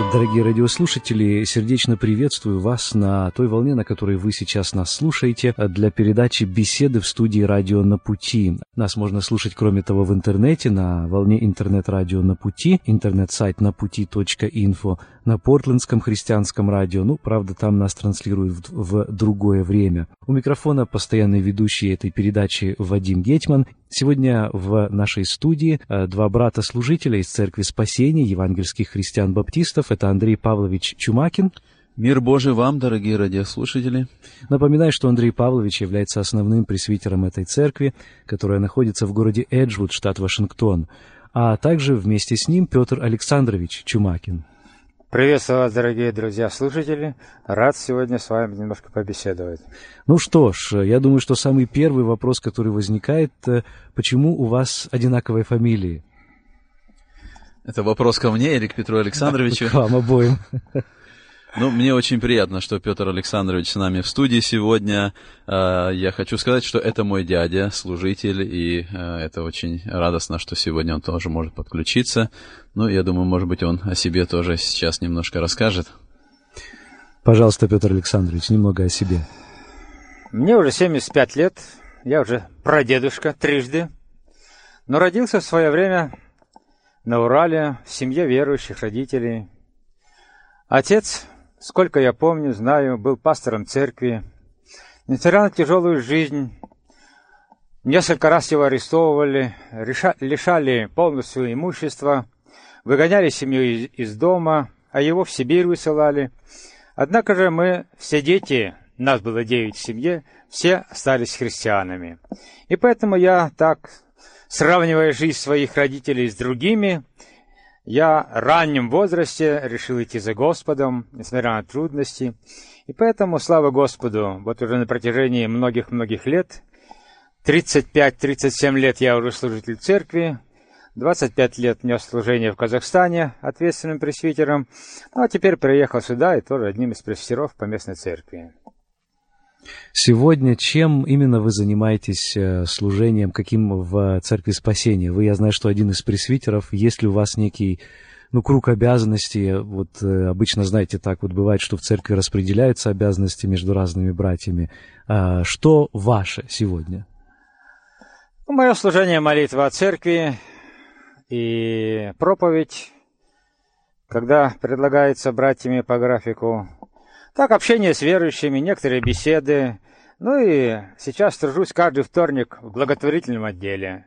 Дорогие радиослушатели, сердечно приветствую вас на той волне, на которой вы сейчас нас слушаете, для передачи беседы в студии «Радио на пути». Нас можно слушать, кроме того, в интернете, на волне интернет-радио на пути, интернет-сайт на пути.инфо, на портлендском христианском радио. Ну, правда, там нас транслируют в, в другое время. У микрофона постоянный ведущий этой передачи Вадим Гетман. Сегодня в нашей студии э, два брата-служителя из Церкви Спасения, евангельских христиан-баптистов. Это Андрей Павлович Чумакин. Мир Божий вам, дорогие радиослушатели. Напоминаю, что Андрей Павлович является основным пресвитером этой церкви, которая находится в городе Эджвуд, штат Вашингтон, а также вместе с ним Петр Александрович Чумакин. Приветствую вас, дорогие друзья-слушатели. Рад сегодня с вами немножко побеседовать. Ну что ж, я думаю, что самый первый вопрос, который возникает, э, почему у вас одинаковые фамилии? Это вопрос ко мне или к Петру Александровичу? К вам обоим. Ну, мне очень приятно, что Петр Александрович с нами в студии сегодня. А, я хочу сказать, что это мой дядя, служитель, и а, это очень радостно, что сегодня он тоже может подключиться. Ну, я думаю, может быть, он о себе тоже сейчас немножко расскажет. Пожалуйста, Петр Александрович, немного о себе. Мне уже 75 лет, я уже прадедушка трижды, но родился в свое время на Урале в семье верующих родителей. Отец Сколько я помню, знаю, был пастором церкви. Несмотря на тяжелую жизнь, несколько раз его арестовывали, лишали полностью имущества, выгоняли семью из, из дома, а его в Сибирь высылали. Однако же мы, все дети, нас было девять в семье, все остались христианами. И поэтому я так, сравнивая жизнь своих родителей с другими, я в раннем возрасте решил идти за Господом, несмотря на трудности. И поэтому, слава Господу, вот уже на протяжении многих-многих лет, 35-37 лет я уже служитель церкви, 25 лет нес служение в Казахстане ответственным пресвитером, ну а теперь приехал сюда и тоже одним из пресвитеров по местной церкви. Сегодня чем именно вы занимаетесь э, служением, каким в Церкви Спасения? Вы, я знаю, что один из пресвитеров. Есть ли у вас некий ну, круг обязанностей? Вот э, обычно, знаете, так вот бывает, что в церкви распределяются обязанности между разными братьями. А, что ваше сегодня? Ну, Мое служение молитва о церкви и проповедь, когда предлагается братьями по графику так, общение с верующими, некоторые беседы. Ну и сейчас тружусь каждый вторник в благотворительном отделе.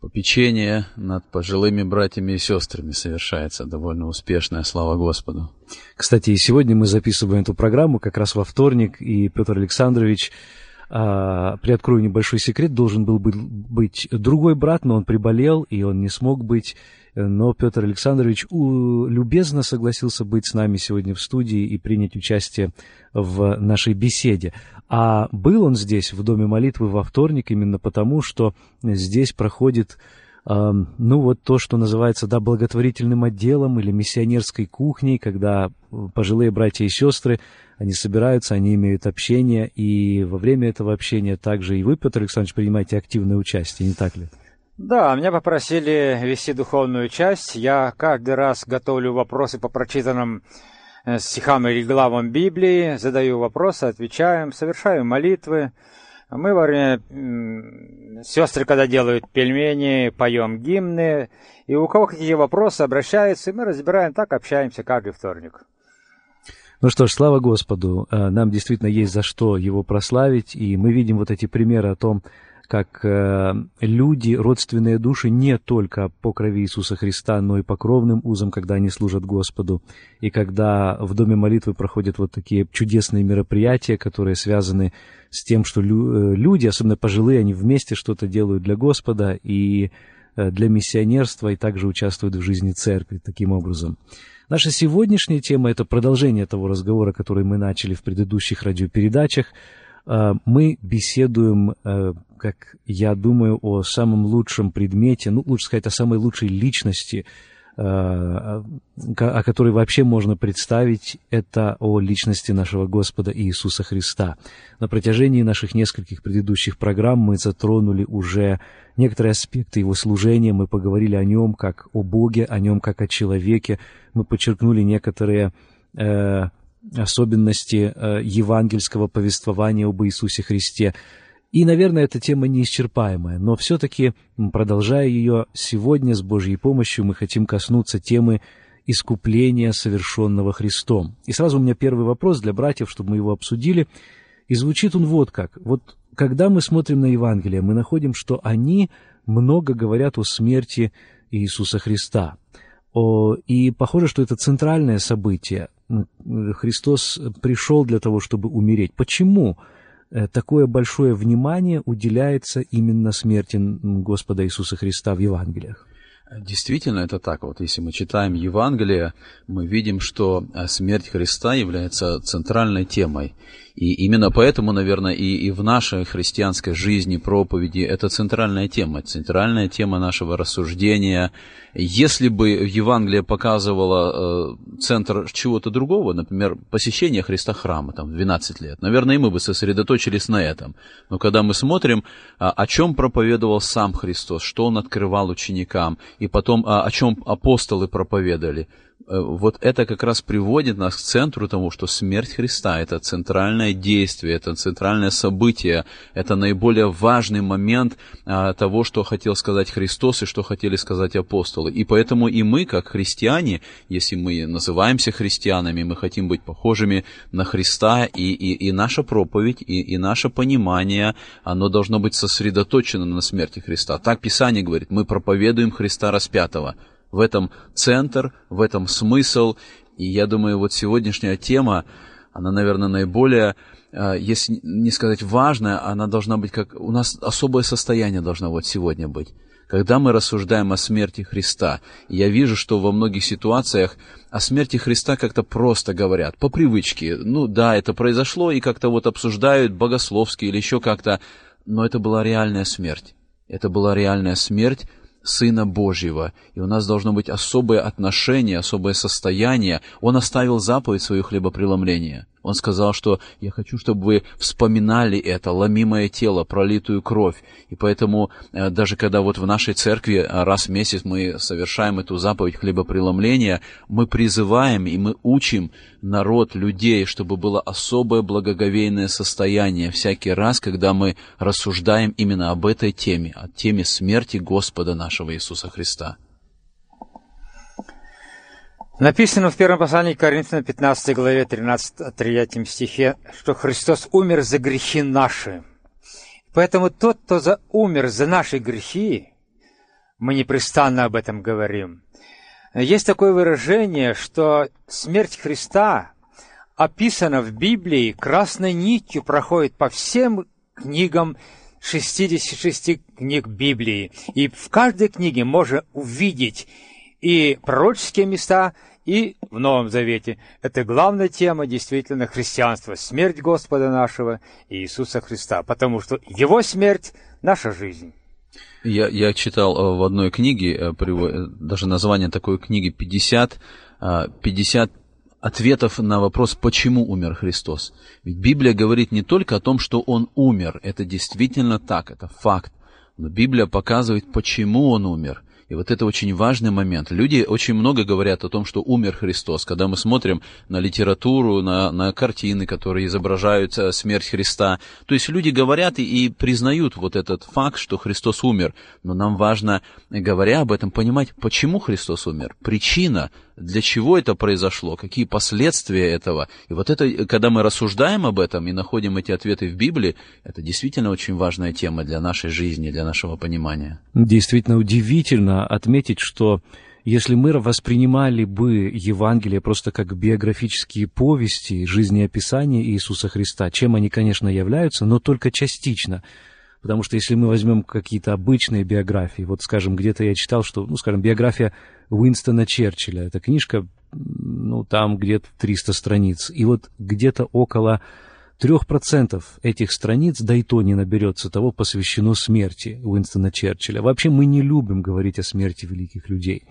Попечение над пожилыми братьями и сестрами совершается довольно успешное, слава Господу. Кстати, и сегодня мы записываем эту программу как раз во вторник, и Петр Александрович а, приоткрою небольшой секрет, должен был быть другой брат, но он приболел, и он не смог быть но Петр Александрович любезно согласился быть с нами сегодня в студии и принять участие в нашей беседе. А был он здесь, в Доме молитвы, во вторник, именно потому, что здесь проходит ну вот то, что называется, да, благотворительным отделом или миссионерской кухней, когда пожилые братья и сестры, они собираются, они имеют общение, и во время этого общения также и вы, Петр Александрович, принимаете активное участие, не так ли? Да, меня попросили вести духовную часть. Я каждый раз готовлю вопросы по прочитанным э, стихам или главам Библии, задаю вопросы, отвечаем, совершаю молитвы. Мы во время сестры, когда делают пельмени, поем гимны, и у кого какие вопросы обращаются, и мы разбираем, так общаемся каждый вторник. Ну что ж, слава Господу, э, нам действительно есть за что его прославить, и мы видим вот эти примеры о том, как э, люди, родственные души, не только по крови Иисуса Христа, но и по кровным узам, когда они служат Господу. И когда в Доме молитвы проходят вот такие чудесные мероприятия, которые связаны с тем, что лю- э, люди, особенно пожилые, они вместе что-то делают для Господа и э, для миссионерства, и также участвуют в жизни церкви таким образом. Наша сегодняшняя тема – это продолжение того разговора, который мы начали в предыдущих радиопередачах. Э, мы беседуем как я думаю, о самом лучшем предмете, ну, лучше сказать, о самой лучшей личности о которой вообще можно представить, это о личности нашего Господа Иисуса Христа. На протяжении наших нескольких предыдущих программ мы затронули уже некоторые аспекты Его служения, мы поговорили о Нем как о Боге, о Нем как о человеке, мы подчеркнули некоторые э, особенности э, евангельского повествования об Иисусе Христе. И, наверное, эта тема неисчерпаемая, но все-таки, продолжая ее, сегодня с Божьей помощью мы хотим коснуться темы искупления, совершенного Христом. И сразу у меня первый вопрос для братьев, чтобы мы его обсудили. И звучит он вот как. Вот когда мы смотрим на Евангелие, мы находим, что они много говорят о смерти Иисуса Христа. И похоже, что это центральное событие. Христос пришел для того, чтобы умереть. Почему э, такое большое внимание уделяется именно смерти Господа Иисуса Христа в Евангелиях? Действительно, это так. Вот если мы читаем Евангелие, мы видим, что э, смерть Христа является центральной темой. И именно поэтому, наверное, и, и в нашей христианской жизни, проповеди, это центральная тема, центральная тема нашего рассуждения. Если бы Евангелие показывало э, центр чего-то другого, например, посещение Христа храма, там, 12 лет, наверное, и мы бы сосредоточились на этом. Но когда мы смотрим, а, о чем проповедовал сам Христос, что Он открывал ученикам, и потом а, о чем апостолы проповедовали – вот это как раз приводит нас к центру тому, что смерть Христа – это центральное действие, это центральное событие, это наиболее важный момент а, того, что хотел сказать Христос и что хотели сказать апостолы. И поэтому и мы, как христиане, если мы называемся христианами, мы хотим быть похожими на Христа, и, и, и наша проповедь, и, и наше понимание, оно должно быть сосредоточено на смерти Христа. Так Писание говорит, мы проповедуем Христа распятого – в этом центр, в этом смысл. И я думаю, вот сегодняшняя тема, она, наверное, наиболее, а, если не сказать важная, она должна быть как... У нас особое состояние должно вот сегодня быть. Когда мы рассуждаем о смерти Христа, я вижу, что во многих ситуациях о смерти Христа как-то просто говорят, по привычке. Ну да, это произошло, и как-то вот обсуждают богословски или еще как-то, но это была реальная смерть. Это была реальная смерть, Сына Божьего, и у нас должно быть особое отношение, особое состояние. Он оставил заповедь свое хлебопреломление. Он сказал, что я хочу, чтобы вы вспоминали это, ломимое тело, пролитую кровь. И поэтому э, даже когда вот в нашей церкви э, раз в месяц мы совершаем эту заповедь хлебопреломления, мы призываем и мы учим народ, людей, чтобы было особое благоговейное состояние всякий раз, когда мы рассуждаем именно об этой теме, о теме смерти Господа нашего Иисуса Христа. Написано в первом послании к Коринфянам 15 главе 13 3 стихе, что Христос умер за грехи наши. Поэтому тот, кто за, умер за наши грехи, мы непрестанно об этом говорим. Есть такое выражение, что смерть Христа описана в Библии красной нитью, проходит по всем книгам 66 книг Библии. И в каждой книге можно увидеть и пророческие места, и в Новом Завете. Это главная тема действительно христианства, смерть Господа нашего Иисуса Христа, потому что Его смерть – наша жизнь. Я, я читал э, в одной книге, э, э, даже название такой книги 50, 50 ответов на вопрос, почему умер Христос. Ведь Библия говорит не только о том, что Он умер, это действительно так, это факт, но Библия показывает, почему Он умер. И вот это очень важный момент. Люди очень много говорят о том, что умер Христос. Когда мы смотрим на литературу, на, на картины, которые изображают э, смерть Христа. То есть люди говорят и, и признают вот этот факт, что Христос умер. Но нам важно, говоря об этом, понимать, почему Христос умер. Причина, для чего это произошло, какие последствия этого. И вот это, когда мы рассуждаем об этом и находим эти ответы в Библии, это действительно очень важная тема для нашей жизни, для нашего понимания. Действительно удивительно отметить, что если мы воспринимали бы Евангелие просто как биографические повести, жизнеописания Иисуса Христа, чем они, конечно, являются, но только частично – Потому что если мы возьмем какие-то обычные биографии, вот, скажем, где-то я читал, что, ну, скажем, биография Уинстона Черчилля, эта книжка, ну, там где-то 300 страниц, и вот где-то около трех процентов этих страниц, да и то не наберется того, посвящено смерти Уинстона Черчилля. Вообще мы не любим говорить о смерти великих людей.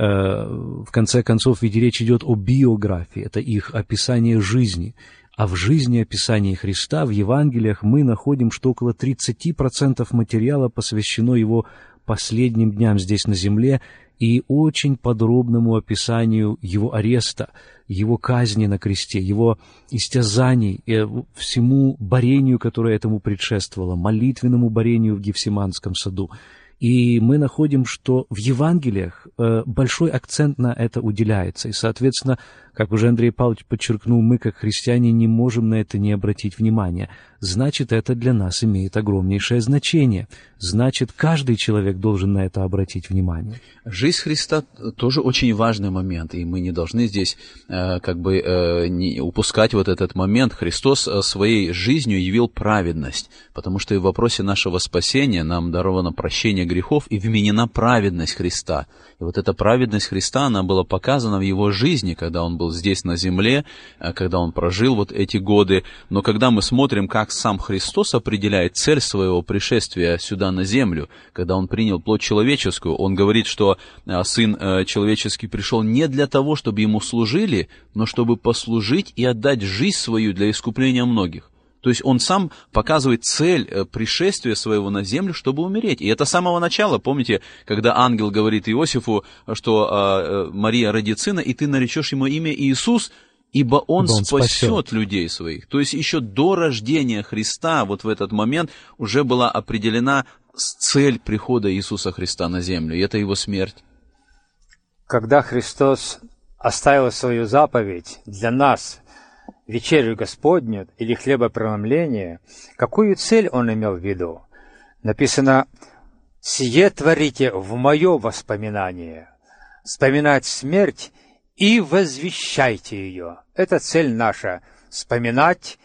в конце концов, ведь речь идет о биографии, это их описание жизни. А в жизни описания Христа в Евангелиях мы находим, что около 30% материала посвящено его последним дням здесь на земле и очень подробному описанию его ареста, его казни на кресте, его истязаний, и всему борению, которое этому предшествовало, молитвенному борению в Гефсиманском саду. И мы находим, что в Евангелиях э, большой акцент на это уделяется. И, соответственно, как уже Андрей Павлович подчеркнул, мы, как христиане, не можем на это не обратить внимания. Значит, это для нас имеет огромнейшее значение. Значит, каждый человек должен на это обратить внимание. Жизнь Христа тоже очень важный момент, и мы не должны здесь э, как бы э, не упускать вот этот момент. Христос э, своей жизнью явил праведность, потому что и в вопросе нашего спасения нам даровано прощение грехов и вменена праведность Христа. И вот эта праведность Христа, она была показана в его жизни, когда он был здесь на земле, э, когда он прожил вот эти годы. Но когда мы смотрим, как сам Христос определяет цель своего пришествия сюда на землю, когда он принял плоть человеческую, он говорит, что э, Сын э, человеческий пришел не для того, чтобы ему служили, но чтобы послужить и отдать жизнь свою для искупления многих. То есть он сам показывает цель э, пришествия своего на землю, чтобы умереть. И это с самого начала, помните, когда ангел говорит Иосифу, что э, Мария родит сына, и ты наречешь ему имя Иисус, ибо он, ибо он спасет, спасет людей своих. То есть еще до рождения Христа, вот в этот момент, уже была определена цель прихода Иисуса Христа на землю, и это его смерть. Когда Христос оставил свою заповедь для нас – вечерю Господню или хлебопреломление, какую цель он имел в виду? Написано «Сие творите в мое воспоминание, вспоминать смерть и возвещайте ее». Это цель наша – вспоминать,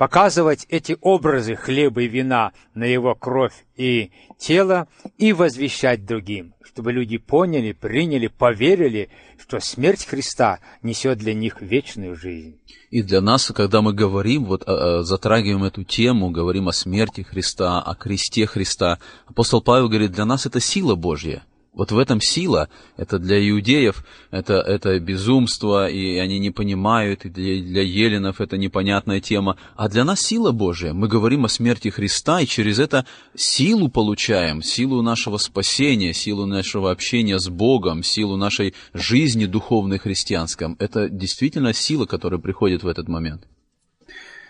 показывать эти образы хлеба и вина на его кровь и тело и возвещать другим, чтобы люди поняли, приняли, поверили, что смерть Христа несет для них вечную жизнь. И для нас, когда мы говорим, вот а, а, затрагиваем эту тему, говорим о смерти Христа, о кресте Христа, апостол Павел говорит, для нас это сила Божья. Вот в этом сила. Это для иудеев это, это безумство, и они не понимают, и для, для еленов это непонятная тема. А для нас сила Божия. Мы говорим о смерти Христа, и через это силу получаем, силу нашего спасения, силу нашего общения с Богом, силу нашей жизни духовной христианской. Это действительно сила, которая приходит в этот момент.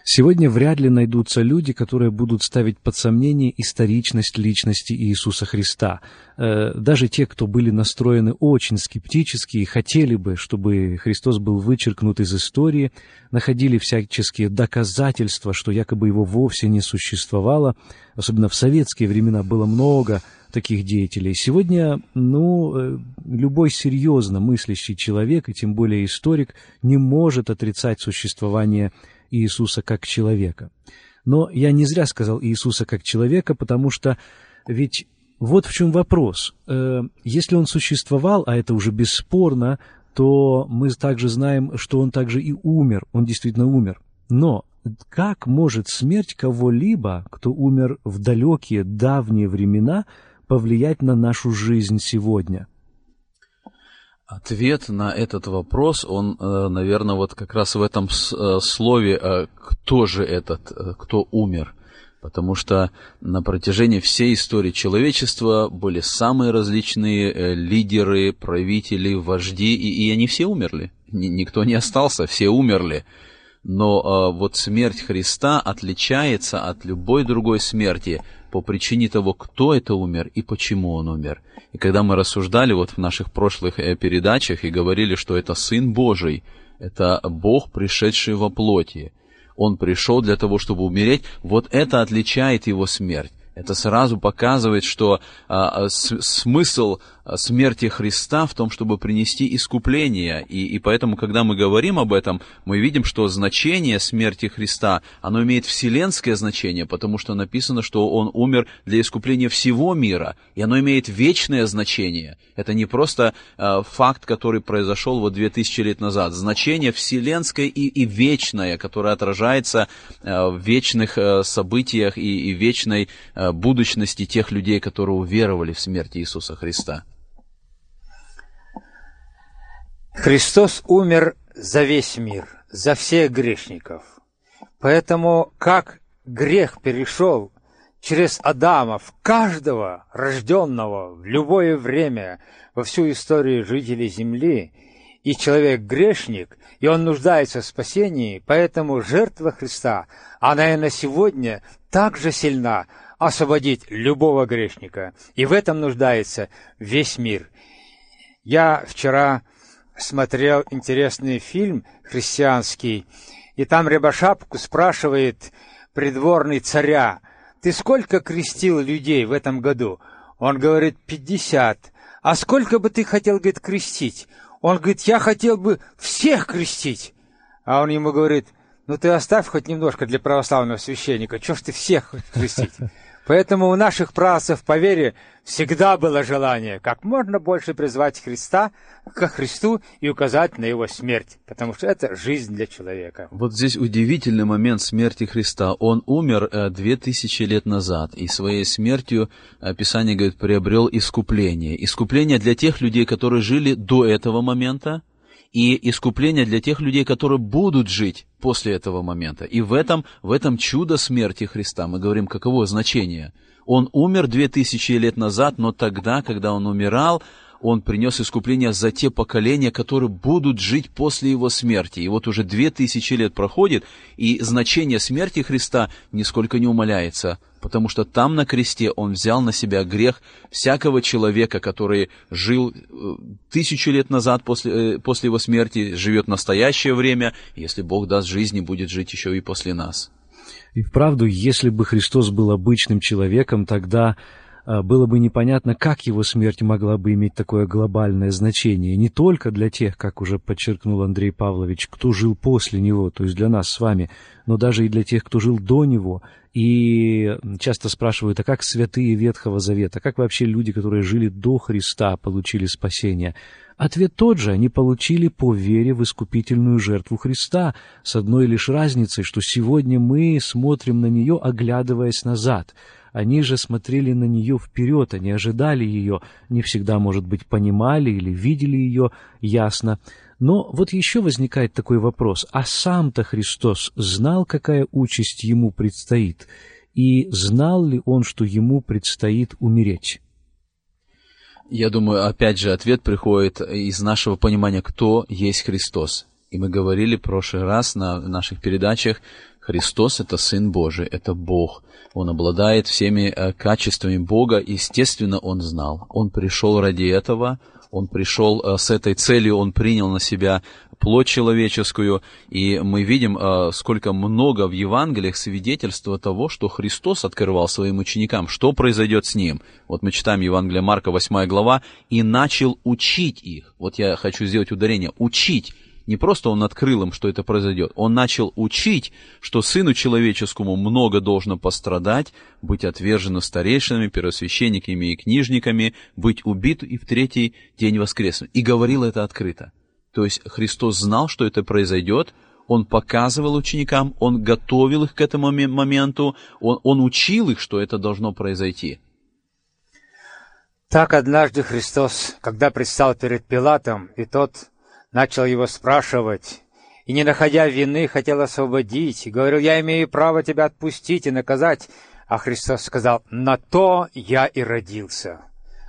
Сегодня вряд ли найдутся люди, которые будут ставить под сомнение историчность личности Иисуса Христа. Э, даже те, кто были настроены очень скептически и хотели бы, чтобы Христос был вычеркнут из истории, находили всяческие доказательства, что якобы его вовсе не существовало. Особенно в советские времена было много таких деятелей. Сегодня, ну, э, любой серьезно мыслящий человек, и тем более историк, не может отрицать существование Иисуса как человека. Но я не зря сказал Иисуса как человека, потому что ведь вот в чем вопрос. Э, если он существовал, а это уже бесспорно, то мы также знаем, что он также и умер, он действительно умер. Но как может смерть кого-либо, кто умер в далекие, давние времена, повлиять на нашу жизнь сегодня? Ответ на этот вопрос, он, э, наверное, вот как раз в этом э, слове, э, кто же этот, кто умер. Потому что на протяжении всей истории человечества были самые различные лидеры, правители, вожди, и, и они все умерли. Никто не остался, все умерли. Но вот смерть Христа отличается от любой другой смерти – по причине того, кто это умер и почему он умер. И когда мы рассуждали вот в наших прошлых э, передачах и говорили, что это Сын Божий, это Бог, пришедший во плоти, Он пришел для того, чтобы умереть, вот это отличает Его смерть. Это сразу показывает, что а, с, смысл смерти Христа в том, чтобы принести искупление. И, и поэтому, когда мы говорим об этом, мы видим, что значение смерти Христа, оно имеет вселенское значение, потому что написано, что Он умер для искупления всего мира, и оно имеет вечное значение. Это не просто э, факт, который произошел вот 2000 лет назад. Значение вселенское и, и вечное, которое отражается э, в вечных э, событиях и, и вечной э, будущности тех людей, которые уверовали в смерть Иисуса Христа. Христос умер за весь мир, за всех грешников. Поэтому как грех перешел через Адама в каждого рожденного в любое время во всю историю жителей Земли, и человек грешник, и он нуждается в спасении, поэтому жертва Христа, она и на сегодня так же сильна освободить любого грешника. И в этом нуждается весь мир. Я вчера смотрел интересный фильм христианский, и там Рябошапку спрашивает придворный царя, «Ты сколько крестил людей в этом году?» Он говорит, «Пятьдесят». «А сколько бы ты хотел, говорит, крестить?» Он говорит, «Я хотел бы всех крестить». А он ему говорит, «Ну ты оставь хоть немножко для православного священника, чего ж ты всех крестить?» Поэтому у наших працев по вере всегда было желание как можно больше призвать Христа ко Христу и указать на его смерть, потому что это жизнь для человека. Вот здесь удивительный момент смерти Христа. Он умер э, две тысячи лет назад, и своей смертью, э, Писание говорит, приобрел искупление. Искупление для тех людей, которые жили до этого момента, и искупление для тех людей, которые будут жить после этого момента. И в этом, в этом чудо смерти Христа мы говорим, каково значение. Он умер две тысячи лет назад, но тогда, когда он умирал, он принес искупление за те поколения, которые будут жить после его смерти. И вот уже две тысячи лет проходит, и значение смерти Христа нисколько не умаляется – потому что там на кресте он взял на себя грех всякого человека, который жил э, тысячу лет назад после, э, после его смерти, живет настоящее время, если Бог даст жизни, будет жить еще и после нас. И вправду, если бы Христос был обычным человеком, тогда было бы непонятно, как его смерть могла бы иметь такое глобальное значение, не только для тех, как уже подчеркнул Андрей Павлович, кто жил после него, то есть для нас с вами, но даже и для тех, кто жил до него. И часто спрашивают, а как святые Ветхого Завета, как вообще люди, которые жили до Христа, получили спасение? Ответ тот же, они получили по вере в искупительную жертву Христа, с одной лишь разницей, что сегодня мы смотрим на нее, оглядываясь назад – они же смотрели на нее вперед, они ожидали ее, не всегда, может быть, понимали или видели ее ясно. Но вот еще возникает такой вопрос, а сам-то Христос знал, какая участь ему предстоит? И знал ли он, что ему предстоит умереть? Я думаю, опять же, ответ приходит из нашего понимания, кто есть Христос. И мы говорили в прошлый раз на наших передачах, Христос — это Сын Божий, это Бог. Он обладает всеми э, качествами Бога, естественно, Он знал. Он пришел ради этого, Он пришел э, с этой целью, Он принял на себя плоть человеческую, и мы видим, э, сколько много в Евангелиях свидетельства того, что Христос открывал своим ученикам, что произойдет с Ним. Вот мы читаем Евангелие Марка, 8 глава, и начал учить их. Вот я хочу сделать ударение. Учить не просто он открыл им, что это произойдет, он начал учить, что сыну человеческому много должно пострадать, быть отвержено старейшинами, первосвященниками и книжниками, быть убит и в третий день воскреснуть. И говорил это открыто. То есть Христос знал, что это произойдет, он показывал ученикам, он готовил их к этому моменту, он, он учил их, что это должно произойти. Так однажды Христос, когда предстал перед Пилатом, и тот начал его спрашивать, и, не находя вины, хотел освободить, и говорил, я имею право тебя отпустить и наказать. А Христос сказал, на то я и родился.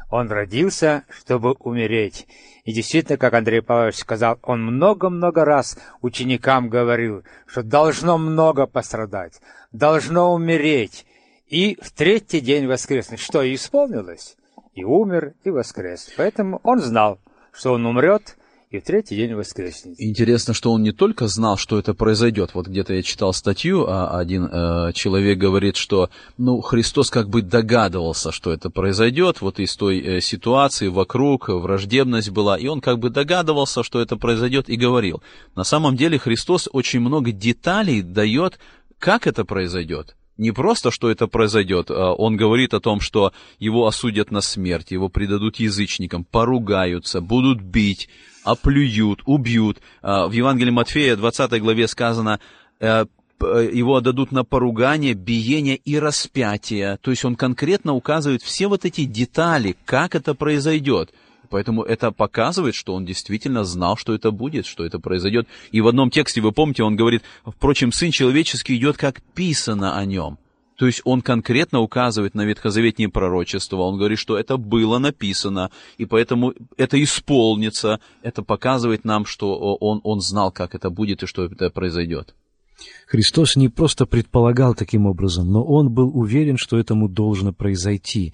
Он родился, чтобы умереть. И действительно, как Андрей Павлович сказал, он много-много раз ученикам говорил, что должно много пострадать, должно умереть, и в третий день воскреснуть. Что и исполнилось. И умер, и воскрес. Поэтому он знал, что он умрет, и в третий день воскреснет. Интересно, что он не только знал, что это произойдет. Вот где-то я читал статью, а один э, человек говорит, что ну, Христос как бы догадывался, что это произойдет, вот из той э, ситуации вокруг враждебность была, и он как бы догадывался, что это произойдет, и говорил. На самом деле Христос очень много деталей дает, как это произойдет не просто, что это произойдет, а он говорит о том, что его осудят на смерть, его предадут язычникам, поругаются, будут бить, оплюют, убьют. А, в Евангелии Матфея, 20 главе сказано, э, его отдадут на поругание, биение и распятие. То есть он конкретно указывает все вот эти детали, как это произойдет. Поэтому это показывает, что он действительно знал, что это будет, что это произойдет. И в одном тексте, вы помните, он говорит, впрочем, Сын Человеческий идет, как писано о нем. То есть он конкретно указывает на ветхозаветние пророчества, он говорит, что это было написано, и поэтому это исполнится. Это показывает нам, что он, он знал, как это будет и что это произойдет. Христос не просто предполагал таким образом, но он был уверен, что этому должно произойти.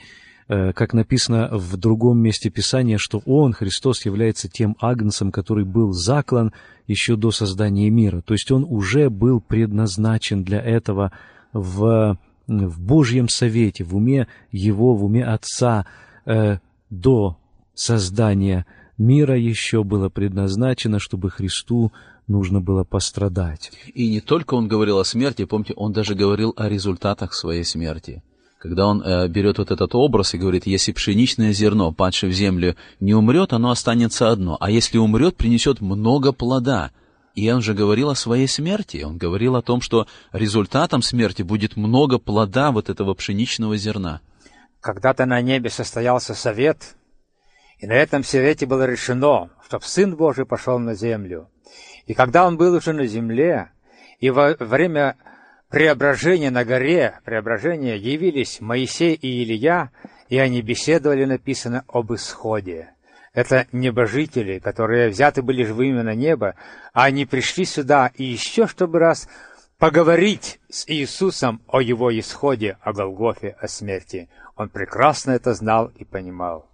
Э, как написано в другом месте Писания, что Он, Христос, является тем агнцем, который был заклан еще до создания мира. То есть Он уже был предназначен для этого в в Божьем совете, в уме Его, в уме Отца э, до создания мира еще было предназначено, чтобы Христу нужно было пострадать. И не только он говорил о смерти, помните, он даже говорил о результатах своей смерти. Когда он э, берет вот этот образ и говорит, если пшеничное зерно, падшее в землю, не умрет, оно останется одно, а если умрет, принесет много плода – и он же говорил о своей смерти. Он говорил о том, что результатом смерти будет много плода вот этого пшеничного зерна. Когда-то на небе состоялся совет, и на этом совете было решено, чтобы Сын Божий пошел на землю. И когда он был уже на земле, и во время преображения на горе, преображения, явились Моисей и Илья, и они беседовали, написано, об исходе. Это небожители, которые взяты были живыми на небо, а они пришли сюда и еще чтобы раз поговорить с Иисусом о его исходе, о Голгофе, о смерти. Он прекрасно это знал и понимал.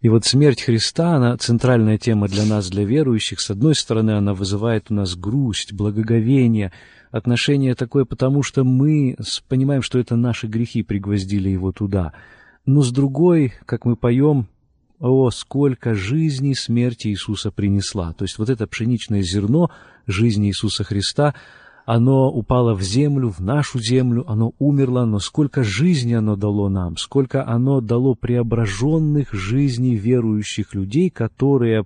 И вот смерть Христа, она центральная тема для нас, для верующих. С одной стороны, она вызывает у нас грусть, благоговение, отношение такое, потому что мы понимаем, что это наши грехи пригвоздили его туда. Но с другой, как мы поем, о, сколько жизни смерти Иисуса принесла. То есть вот это пшеничное зерно жизни Иисуса Христа, оно упало в землю, в нашу землю, оно умерло, но сколько жизни оно дало нам, сколько оно дало преображенных жизней верующих людей, которые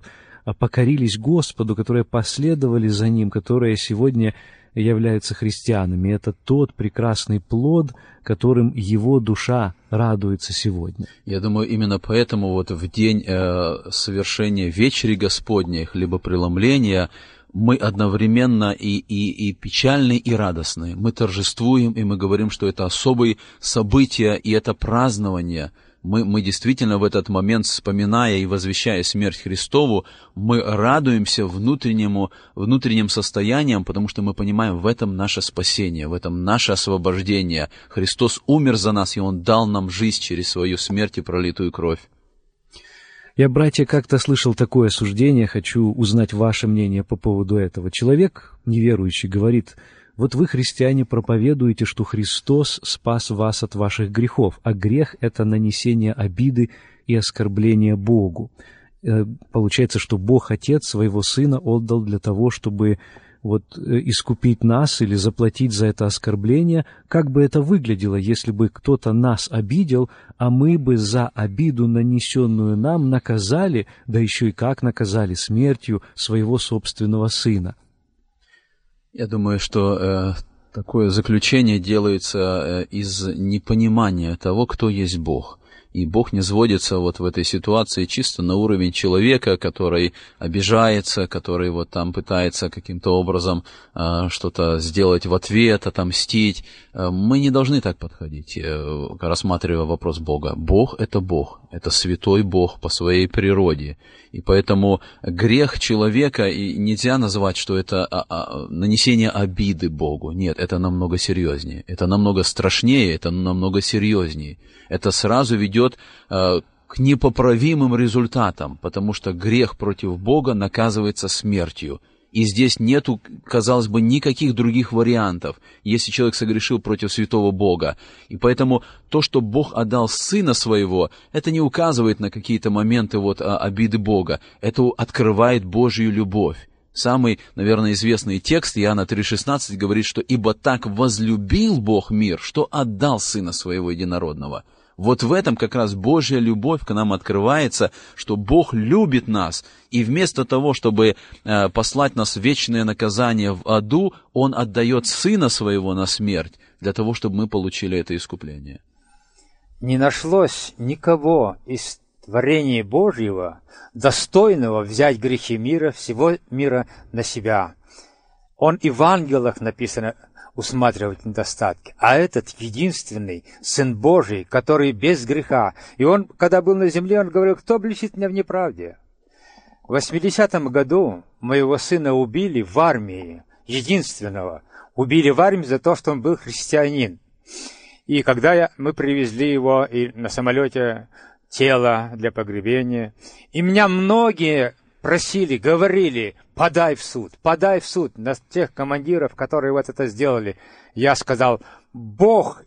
покорились Господу, которые последовали за Ним, которые сегодня являются христианами. Это тот прекрасный плод, которым его душа радуется сегодня. Я думаю, именно поэтому вот в день э, совершения вечери Господней, либо преломления, мы одновременно и, и, и печальны, и радостны. Мы торжествуем, и мы говорим, что это особое событие, и это празднование – мы, мы действительно в этот момент, вспоминая и возвещая смерть Христову, мы радуемся внутреннему, внутренним состоянием, потому что мы понимаем, в этом наше спасение, в этом наше освобождение. Христос умер за нас, и Он дал нам жизнь через свою смерть и пролитую кровь. Я, братья, как-то слышал такое суждение, хочу узнать ваше мнение по поводу этого. Человек, неверующий, говорит – вот вы, христиане, проповедуете, что Христос спас вас от ваших грехов, а грех — это нанесение обиды и оскорбления Богу. Э, получается, что Бог Отец своего Сына отдал для того, чтобы вот э, искупить нас или заплатить за это оскорбление, как бы это выглядело, если бы кто-то нас обидел, а мы бы за обиду, нанесенную нам, наказали, да еще и как наказали смертью своего собственного сына. Я думаю, что э, такое заключение делается э, из непонимания того, кто есть Бог. И Бог не сводится вот в этой ситуации чисто на уровень человека, который обижается, который вот там пытается каким-то образом э, что-то сделать в ответ, отомстить. Э, мы не должны так подходить, э, рассматривая вопрос Бога. Бог — это Бог, это святой Бог по своей природе. И поэтому грех человека и нельзя назвать, что это а, а, нанесение обиды Богу. Нет, это намного серьезнее. Это намного страшнее, это намного серьезнее это сразу ведет э, к непоправимым результатам, потому что грех против Бога наказывается смертью. И здесь нету, казалось бы, никаких других вариантов, если человек согрешил против святого Бога. И поэтому то, что Бог отдал Сына Своего, это не указывает на какие-то моменты вот, а, обиды Бога. Это открывает Божью любовь. Самый, наверное, известный текст Иоанна 3,16 говорит, что «Ибо так возлюбил Бог мир, что отдал Сына Своего Единородного». Вот в этом как раз Божья любовь к нам открывается, что Бог любит нас, и вместо того, чтобы э, послать нас в вечное наказание в аду, Он отдает Сына Своего на смерть, для того, чтобы мы получили это искупление. Не нашлось никого из творения Божьего, достойного взять грехи мира, всего мира на себя. Он и в ангелах написано усматривать недостатки. А этот единственный Сын Божий, который без греха. И он, когда был на земле, он говорил, кто обличит меня в неправде? В 80-м году моего сына убили в армии, единственного. Убили в армии за то, что он был христианин. И когда я, мы привезли его и на самолете тело для погребения, и меня многие просили, говорили, подай в суд, подай в суд на тех командиров, которые вот это сделали. Я сказал, Бог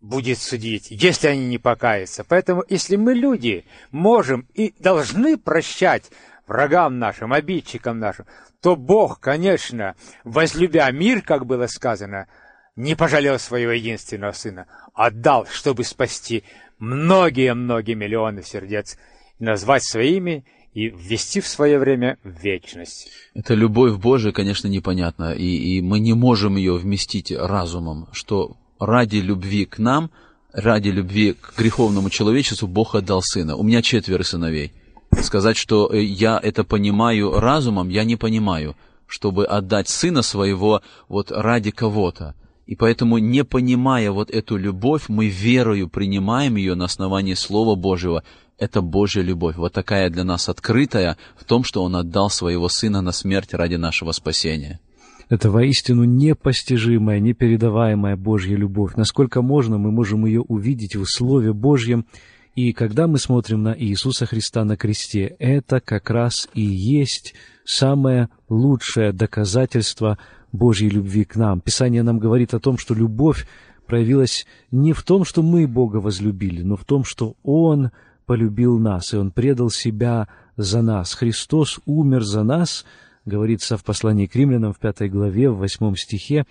будет судить, если они не покаятся. Поэтому, если мы люди можем и должны прощать врагам нашим, обидчикам нашим, то Бог, конечно, возлюбя мир, как было сказано, не пожалел своего единственного сына, отдал, чтобы спасти многие-многие миллионы сердец, назвать своими и ввести в свое время в вечность. Это любовь Божия, конечно, непонятна, и, и мы не можем ее вместить разумом, что ради любви к нам, ради любви к греховному человечеству Бог отдал сына. У меня четверо сыновей – сказать, что э, я это понимаю разумом, я не понимаю, чтобы отдать сына своего вот ради кого-то. И поэтому, не понимая вот эту любовь, мы верою принимаем ее на основании Слова Божьего. Это Божья любовь, вот такая для нас открытая в том, что Он отдал своего Сына на смерть ради нашего спасения. Это воистину непостижимая, непередаваемая Божья любовь. Насколько можно, мы можем ее увидеть в Слове Божьем, и когда мы смотрим на Иисуса Христа на кресте, это как раз и есть самое лучшее доказательство Божьей любви к нам. Писание нам говорит о том, что любовь проявилась не в том, что мы Бога возлюбили, но в том, что Он полюбил нас, и Он предал себя за нас. Христос умер за нас, говорится в послании к римлянам в пятой главе, в восьмом стихе.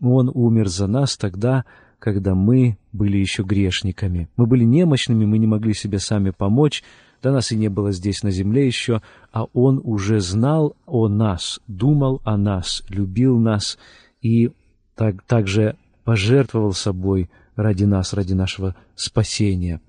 Он умер за нас тогда, когда мы были еще грешниками. Мы были немощными, мы не могли себе сами помочь, до нас и не было здесь на земле еще, а Он уже знал о нас, думал о нас, любил нас и так, также пожертвовал собой ради нас, ради нашего спасения.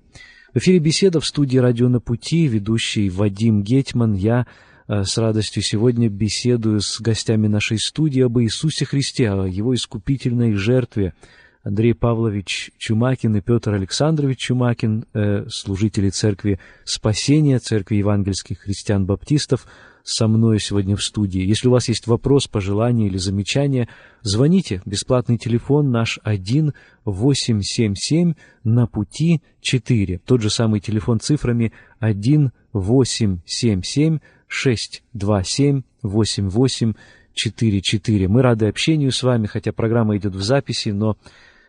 В эфире беседа в студии «Радио на пути», ведущий Вадим Гетман. Я э, с радостью сегодня беседую с гостями нашей студии об Иисусе Христе, о Его искупительной жертве – Андрей Павлович Чумакин и Петр Александрович Чумакин, э, служители Церкви Спасения, Церкви Евангельских Христиан-Баптистов, со мной сегодня в студии. Если у вас есть вопрос, пожелание или замечание, звоните. Бесплатный телефон наш 1 877 на пути 4. Тот же самый телефон цифрами 1 877 627 88 44. Мы рады общению с вами, хотя программа идет в записи, но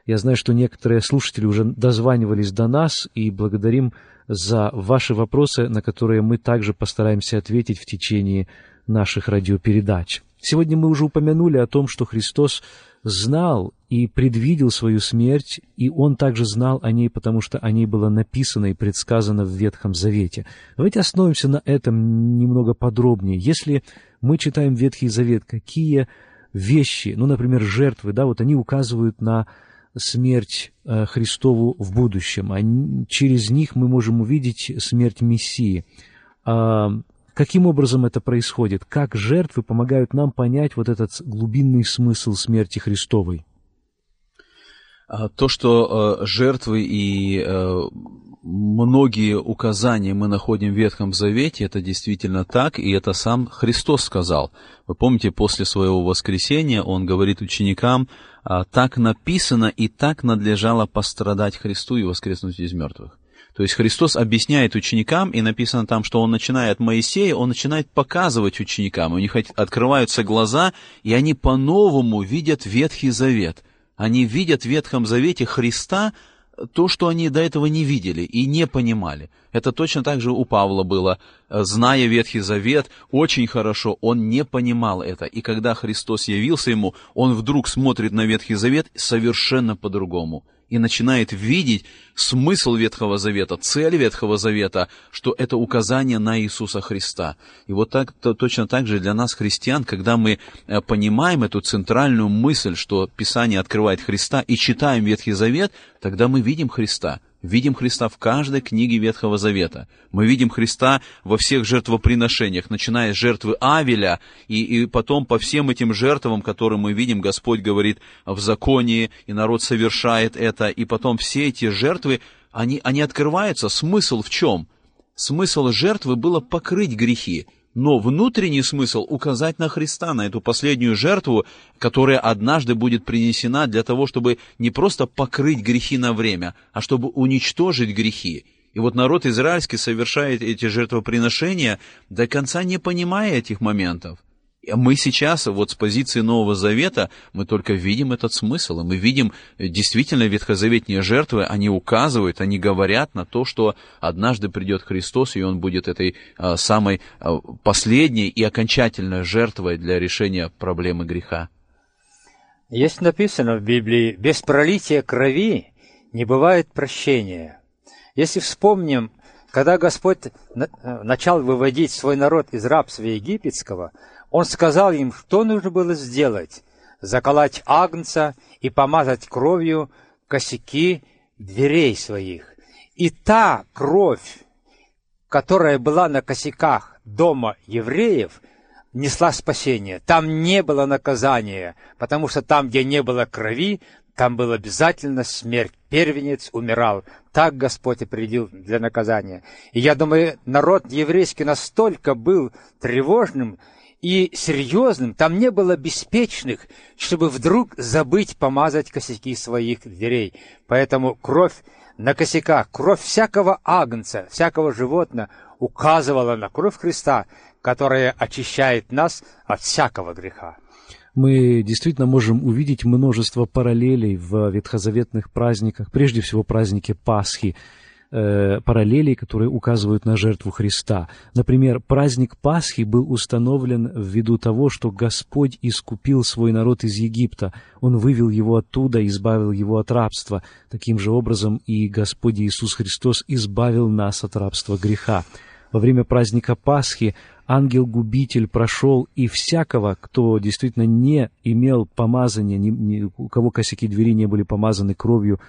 я знаю, что некоторые слушатели уже дозванивались до нас, и благодарим за ваши вопросы, на которые мы также постараемся ответить в течение наших радиопередач. Сегодня мы уже упомянули о том, что Христос знал и предвидел свою смерть, и Он также знал о ней, потому что о ней было написано и предсказано в Ветхом Завете. Давайте остановимся на этом немного подробнее. Если мы читаем Ветхий Завет, какие вещи, ну, например, жертвы, да, вот они указывают на смерть э, Христову в будущем, а через них мы можем увидеть смерть Мессии. А каким образом это происходит? Как жертвы помогают нам понять вот этот глубинный смысл смерти Христовой? А то, что э, жертвы и э, многие указания мы находим в Ветхом Завете, это действительно так, и это сам Христос сказал. Вы помните, после своего воскресения он говорит ученикам, «А, так написано и так надлежало пострадать Христу и воскреснуть из мертвых. То есть Христос объясняет ученикам, и написано там, что Он, начиная от Моисея, Он начинает показывать ученикам. У них открываются глаза, и они по-новому видят Ветхий Завет. Они видят в Ветхом Завете Христа, то, что они до этого не видели и не понимали. Это точно так же у Павла было. Зная Ветхий Завет очень хорошо, он не понимал это. И когда Христос явился ему, он вдруг смотрит на Ветхий Завет совершенно по-другому и начинает видеть смысл Ветхого Завета, цель Ветхого Завета, что это указание на Иисуса Христа. И вот так, то, точно так же для нас, христиан, когда мы э, понимаем эту центральную мысль, что Писание открывает Христа, и читаем Ветхий Завет, тогда мы видим Христа. Видим Христа в каждой книге Ветхого Завета. Мы видим Христа во всех жертвоприношениях, начиная с жертвы Авеля, и, и потом по всем этим жертвам, которые мы видим, Господь говорит в законе, и народ совершает это, и потом все эти жертвы, они, они открываются. Смысл в чем? Смысл жертвы было покрыть грехи, но внутренний смысл указать на Христа, на эту последнюю жертву, которая однажды будет принесена для того, чтобы не просто покрыть грехи на время, а чтобы уничтожить грехи. И вот народ израильский совершает эти жертвоприношения, до конца не понимая этих моментов. Мы сейчас, вот с позиции Нового Завета, мы только видим этот смысл, и мы видим э, действительно ветхозаветные жертвы, они указывают, они говорят на то, что однажды придет Христос, и Он будет этой а, самой а, последней и окончательной жертвой для решения проблемы греха. Есть написано в Библии, без пролития крови не бывает прощения. Если вспомним, когда Господь э, начал выводить свой народ из рабства египетского – он сказал им, что нужно было сделать – заколоть агнца и помазать кровью косяки дверей своих. И та кровь, которая была на косяках дома евреев, несла спасение. Там не было наказания, потому что там, где не было крови, там была обязательно смерть. Первенец умирал. Так Господь определил для наказания. И я думаю, народ еврейский настолько был тревожным, и серьезным, там не было беспечных, чтобы вдруг забыть помазать косяки своих дверей. Поэтому кровь на косяках, кровь всякого агнца, всякого животного указывала на кровь Христа, которая очищает нас от всякого греха. Мы действительно можем увидеть множество параллелей в ветхозаветных праздниках, прежде всего празднике Пасхи, э, параллелей, которые указывают на жертву Христа. Например, праздник Пасхи был установлен ввиду того, что Господь искупил свой народ из Египта. Он вывел его оттуда, избавил его от рабства. Таким же образом и Господь Иисус Христос избавил нас от рабства греха. Во время праздника Пасхи ангел-губитель прошел, и всякого, кто действительно не имел помазания, не, не, у кого косяки двери не были помазаны кровью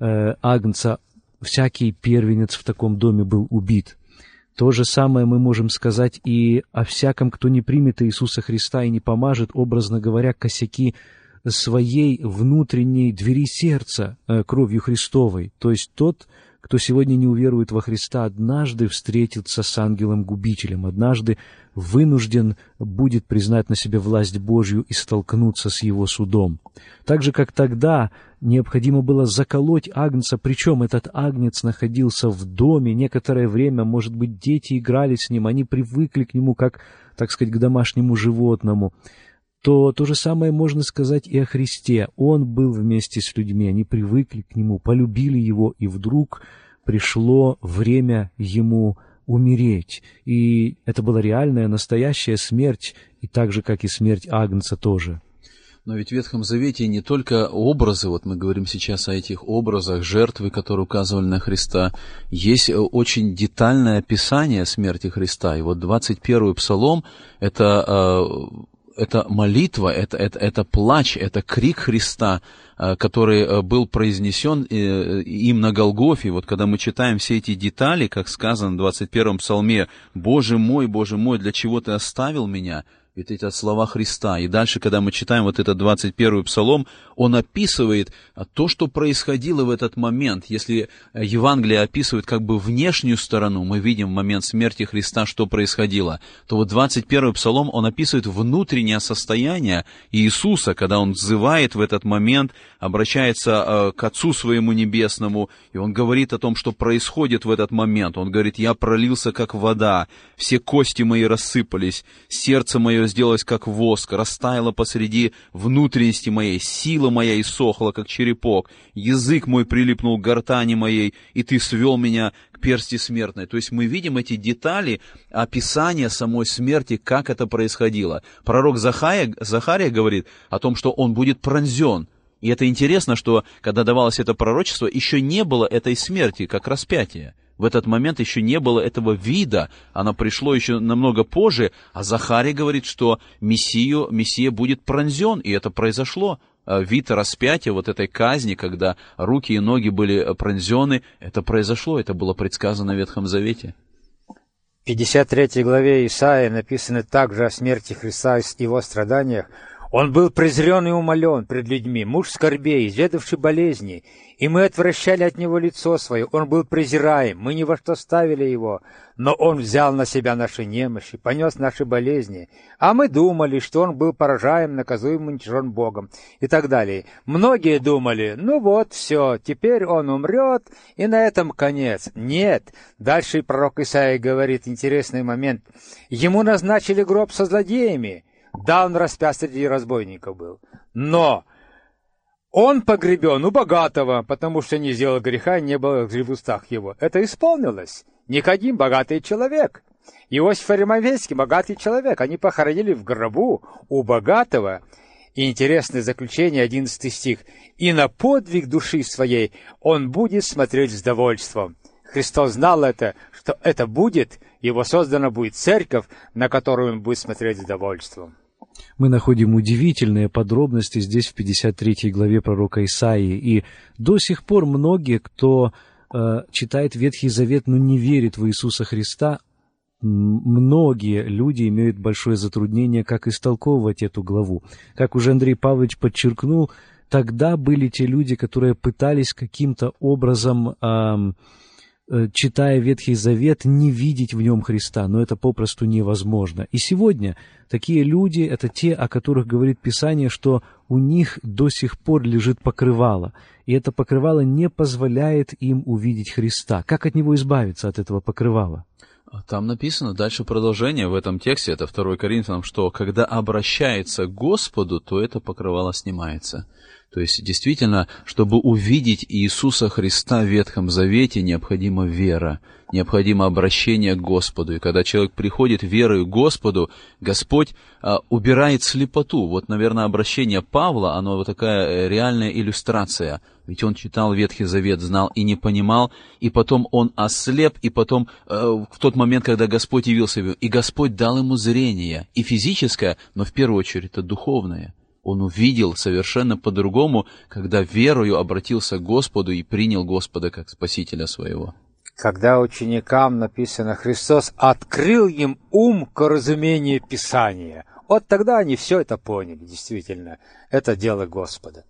э, агнца, всякий первенец в таком доме был убит. То же самое мы можем сказать и о всяком, кто не примет Иисуса Христа и не помажет, образно говоря, косяки своей внутренней двери сердца э, кровью Христовой. То есть тот, кто сегодня не уверует во Христа, однажды встретится с ангелом-губителем, однажды вынужден будет признать на себе власть Божью и столкнуться с его судом. Так же, как тогда необходимо было заколоть агнца, причем этот агнец находился в доме, некоторое время, может быть, дети играли с ним, они привыкли к нему, как, так сказать, к домашнему животному, то то же самое можно сказать и о Христе. Он был вместе с людьми, они привыкли к Нему, полюбили Его, и вдруг пришло время Ему умереть. И это была реальная, настоящая смерть, и так же, как и смерть Агнца тоже. Но ведь в Ветхом Завете не только образы, вот мы говорим сейчас о этих образах, жертвы, которые указывали на Христа, есть очень детальное описание смерти Христа. И вот 21-й псалом — это э, это молитва, это, это, это плач, это крик Христа, э, который э, был произнесен э, им на Голгофе. Вот когда мы читаем все эти детали, как сказано в 21-м псалме, «Боже мой, Боже мой, для чего ты оставил меня?» Ведь эти слова Христа. И дальше, когда мы читаем вот этот 21-й псалом, он описывает а, то, что происходило в этот момент. Если э, Евангелие описывает как бы внешнюю сторону, мы видим в момент смерти Христа, что происходило, то вот 21-й псалом, он описывает внутреннее состояние Иисуса, когда он взывает в этот момент, обращается э, к Отцу своему Небесному, и он говорит о том, что происходит в этот момент. Он говорит, я пролился, как вода, все кости мои рассыпались, сердце мое мое сделалось как воск, растаяло посреди внутренности моей, сила моя иссохла, как черепок, язык мой прилипнул к гортани моей, и ты свел меня к персти смертной. То есть мы видим эти детали описания самой смерти, как это происходило. Пророк Захария, Захария говорит о том, что он будет пронзен. И это интересно, что когда давалось это пророчество, еще не было этой смерти, как распятие. В этот момент еще не было этого вида, оно пришло еще намного позже, а Захарий говорит, что Мессию, Мессия будет пронзен, и это произошло. э, вид распятия, вот этой казни, когда руки и ноги были пронзены, это произошло, это было предсказано в Ветхом Завете. В 53 главе Исаия написано также о смерти Христа и его страданиях, он был презрен и умолен пред людьми, муж скорбей, изведавший болезни, и мы отвращали от него лицо свое. Он был презираем, мы ни во что ставили его, но он взял на себя наши немощи, понес наши болезни, а мы думали, что он был поражаем, наказуем, уничтожен Богом, и так далее. Многие думали, ну вот, все, теперь он умрет, и на этом конец. Нет, дальше пророк Исаия говорит интересный момент. Ему назначили гроб со злодеями, да, он распят среди разбойников был. Но он погребен у богатого, потому что не сделал греха и не было в устах его. Это исполнилось. Никодим богатый человек. Иосиф Аримавейский богатый человек. Они похоронили в гробу у богатого. И интересное заключение, 11 стих. «И на подвиг души своей он будет смотреть с довольством». Христос знал это, что это будет, его создана будет церковь, на которую он будет смотреть с довольством мы находим удивительные подробности здесь в 53 главе пророка Исаии. И до сих пор многие, кто э, читает Ветхий Завет, но не верит в Иисуса Христа, многие люди имеют большое затруднение, как истолковывать эту главу. Как уже Андрей Павлович подчеркнул, тогда были те люди, которые пытались каким-то образом... Э, читая Ветхий Завет, не видеть в нем Христа, но это попросту невозможно. И сегодня такие люди — это те, о которых говорит Писание, что у них до сих пор лежит покрывало, и это покрывало не позволяет им увидеть Христа. Как от него избавиться, от этого покрывала? Там написано дальше продолжение в этом тексте, это 2 Коринфянам, что когда обращается к Господу, то это покрывало снимается. То есть, действительно, чтобы увидеть Иисуса Христа в Ветхом Завете, необходима вера, необходимо обращение к Господу. И когда человек приходит верою к Господу, Господь а, убирает слепоту. Вот, наверное, обращение Павла, оно вот такая э, реальная иллюстрация. Ведь он читал Ветхий Завет, знал и не понимал, и потом он ослеп, и потом э, в тот момент, когда Господь явился и Господь дал ему зрение, и физическое, но в первую очередь это духовное он увидел совершенно по-другому, когда верою обратился к Господу и принял Господа как Спасителя своего. Когда ученикам написано «Христос открыл им ум к разумению Писания», вот тогда они все это поняли, действительно. Это дело Господа.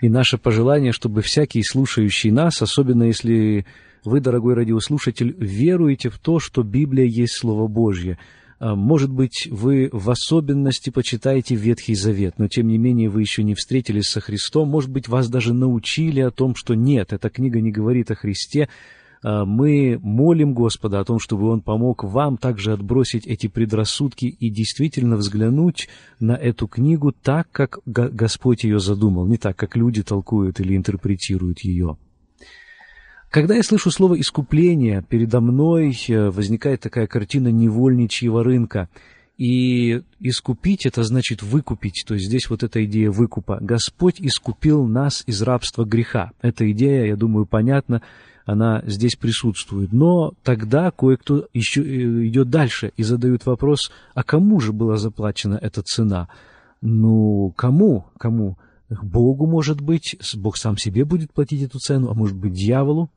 И наше пожелание, чтобы всякий слушающий нас, особенно если вы, дорогой радиослушатель, веруете в то, что Библия есть Слово Божье – может быть, вы в особенности почитаете Ветхий Завет, но тем не менее вы еще не встретились со Христом. Может быть, вас даже научили о том, что нет, эта книга не говорит о Христе. А, мы молим Господа о том, чтобы Он помог вам также отбросить эти предрассудки и действительно взглянуть на эту книгу так, как Господь ее задумал, не так, как люди толкуют или интерпретируют ее. Когда я слышу слово «искупление», передо мной э, возникает такая картина невольничьего рынка. И искупить — это значит выкупить, то есть здесь вот эта идея выкупа. Господь искупил нас из рабства греха. Эта идея, я думаю, понятна, она здесь присутствует. Но тогда кое-кто еще э, идет дальше и задают вопрос, а кому же была заплачена эта цена? Ну, кому? Кому? Богу, может быть, Бог сам себе будет платить эту цену, а может быть, дьяволу?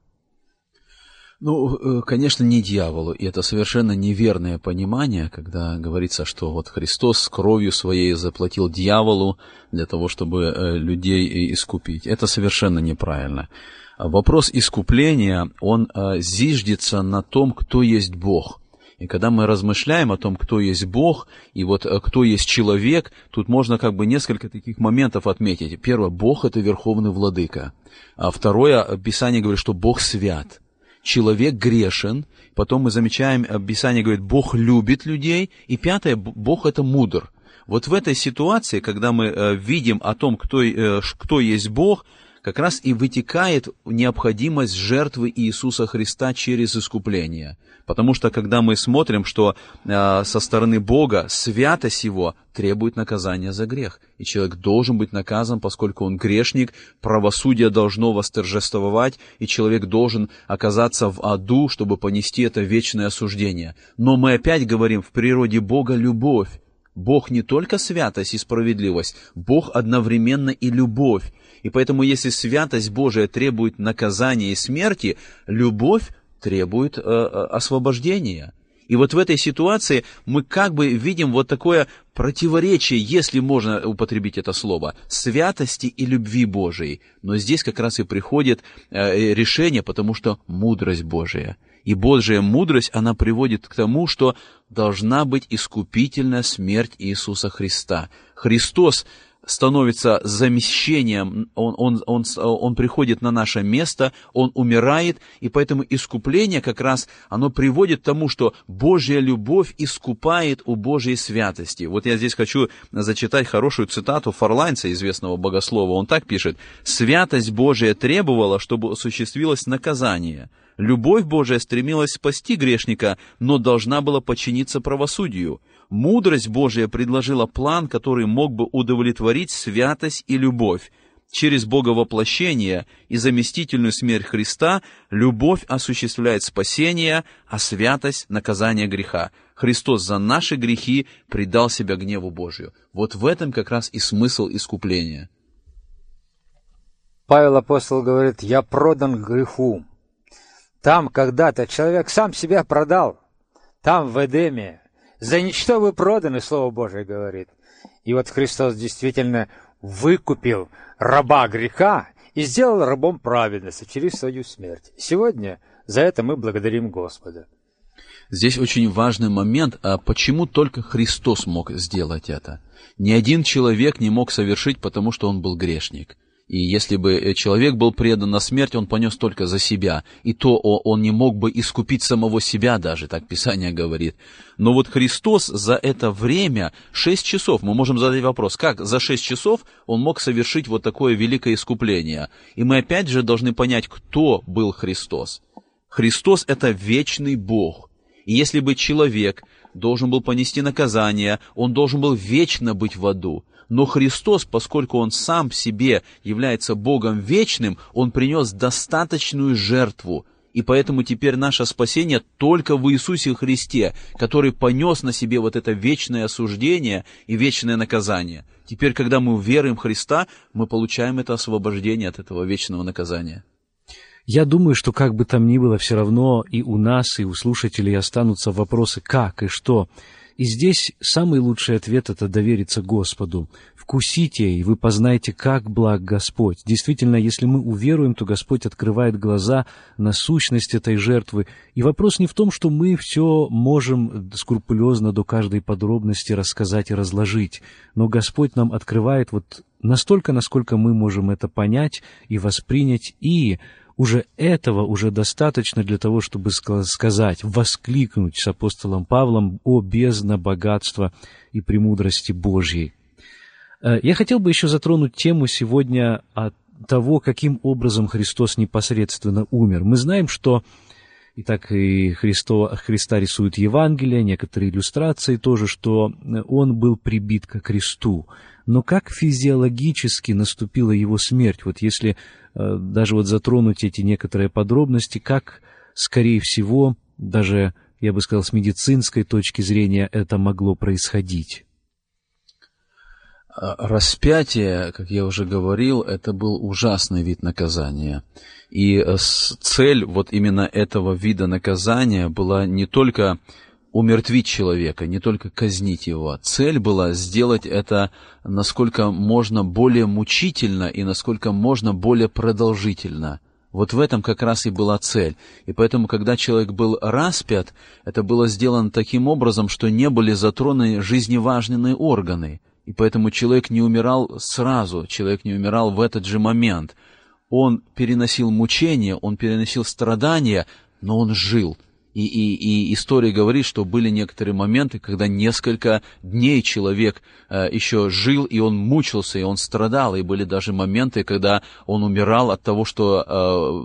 Ну, э, конечно, не дьяволу, и это совершенно неверное понимание, когда говорится, что вот Христос кровью своей заплатил дьяволу для того, чтобы э, людей искупить. Это совершенно неправильно. Вопрос искупления, он э, зиждется на том, кто есть Бог. И когда мы размышляем о том, кто есть Бог и вот кто есть человек, тут можно как бы несколько таких моментов отметить. Первое, Бог это верховный владыка. А второе, Писание говорит, что Бог свят человек грешен. Потом мы замечаем, Писание говорит, Бог любит людей. И пятое, Бог это мудр. Вот в этой ситуации, когда мы э, видим о том, кто, э, кто есть Бог, как раз и вытекает необходимость жертвы Иисуса Христа через искупление. Потому что когда мы смотрим, что э, со стороны Бога святость Его требует наказания за грех, и человек должен быть наказан, поскольку он грешник, правосудие должно восторжествовать, и человек должен оказаться в аду, чтобы понести это вечное осуждение. Но мы опять говорим, в природе Бога любовь, Бог не только святость и справедливость, Бог одновременно и любовь. И поэтому, если святость Божия требует наказания и смерти, любовь требует э, э, освобождения. И вот в этой ситуации мы как бы видим вот такое противоречие, если можно употребить это слово, святости и любви Божией. Но здесь как раз и приходит э, решение, потому что мудрость Божия. И Божья мудрость, она приводит к тому, что должна быть искупительная смерть Иисуса Христа. Христос становится замещением, он, он, он, он приходит на наше место, он умирает, и поэтому искупление как раз, оно приводит к тому, что Божья любовь искупает у Божьей святости. Вот я здесь хочу зачитать хорошую цитату Фарлайнца, известного богослова. Он так пишет. «Святость Божия требовала, чтобы осуществилось наказание». Любовь Божия стремилась спасти грешника, но должна была подчиниться правосудию. Мудрость Божия предложила план, который мог бы удовлетворить святость и любовь. Через Боговоплощение и заместительную смерть Христа любовь осуществляет спасение, а святость – наказание греха. Христос за наши грехи предал себя гневу Божию. Вот в этом как раз и смысл искупления. Павел апостол говорит, «Я продан греху». Там когда-то человек сам себя продал. Там, в Эдеме. За ничто вы проданы, Слово Божие говорит. И вот Христос действительно выкупил раба греха и сделал рабом праведности через свою смерть. Сегодня за это мы благодарим Господа. Здесь очень важный момент, а почему только Христос мог сделать это? Ни один человек не мог совершить, потому что он был грешник. И если бы э, человек был предан на смерть, он понес только за себя. И то он не мог бы искупить самого себя даже, так Писание говорит. Но вот Христос за это время, шесть часов, мы можем задать вопрос, как за шесть часов он мог совершить вот такое великое искупление? И мы опять же должны понять, кто был Христос. Христос — это вечный Бог. И если бы человек должен был понести наказание, он должен был вечно быть в аду. Но Христос, поскольку Он сам себе является Богом вечным, Он принес достаточную жертву. И поэтому теперь наше спасение только в Иисусе Христе, который понес на себе вот это вечное осуждение и вечное наказание. Теперь, когда мы веруем в Христа, мы получаем это освобождение от этого вечного наказания. Я думаю, что как бы там ни было, все равно и у нас, и у слушателей останутся вопросы «как» и «что». И здесь самый лучший ответ — это довериться Господу. Вкусите, и вы познаете, как благ Господь. Действительно, если мы уверуем, то Господь открывает глаза на сущность этой жертвы. И вопрос не в том, что мы все можем скрупулезно до каждой подробности рассказать и разложить, но Господь нам открывает вот настолько, насколько мы можем это понять и воспринять, и уже этого уже достаточно для того, чтобы сказать, воскликнуть с апостолом Павлом о бездна богатства и премудрости Божьей. Э, я хотел бы еще затронуть тему сегодня от того, каким образом Христос непосредственно умер. Мы знаем, что и так и Христо, Христа рисуют Евангелие, некоторые иллюстрации тоже, что он был прибит к кресту. Но как физиологически наступила его смерть? Вот если э, даже вот затронуть эти некоторые подробности, как, скорее всего, даже, я бы сказал, с медицинской точки зрения это могло происходить? А, распятие, как я уже говорил, это был ужасный вид наказания. И э, цель вот именно этого вида наказания была не только умертвить человека, не только казнить его. Цель была сделать это насколько можно более мучительно и насколько можно более продолжительно. Вот в этом как раз и была цель. И поэтому, когда человек был распят, это было сделано таким образом, что не были затронуты жизневажные органы – и поэтому человек не умирал сразу, человек не умирал в этот же момент. Он переносил мучения, он переносил страдания, но он жил. И, и, и история говорит, что были некоторые моменты, когда несколько дней человек э, еще жил, и он мучился, и он страдал. И были даже моменты, когда он умирал от того, что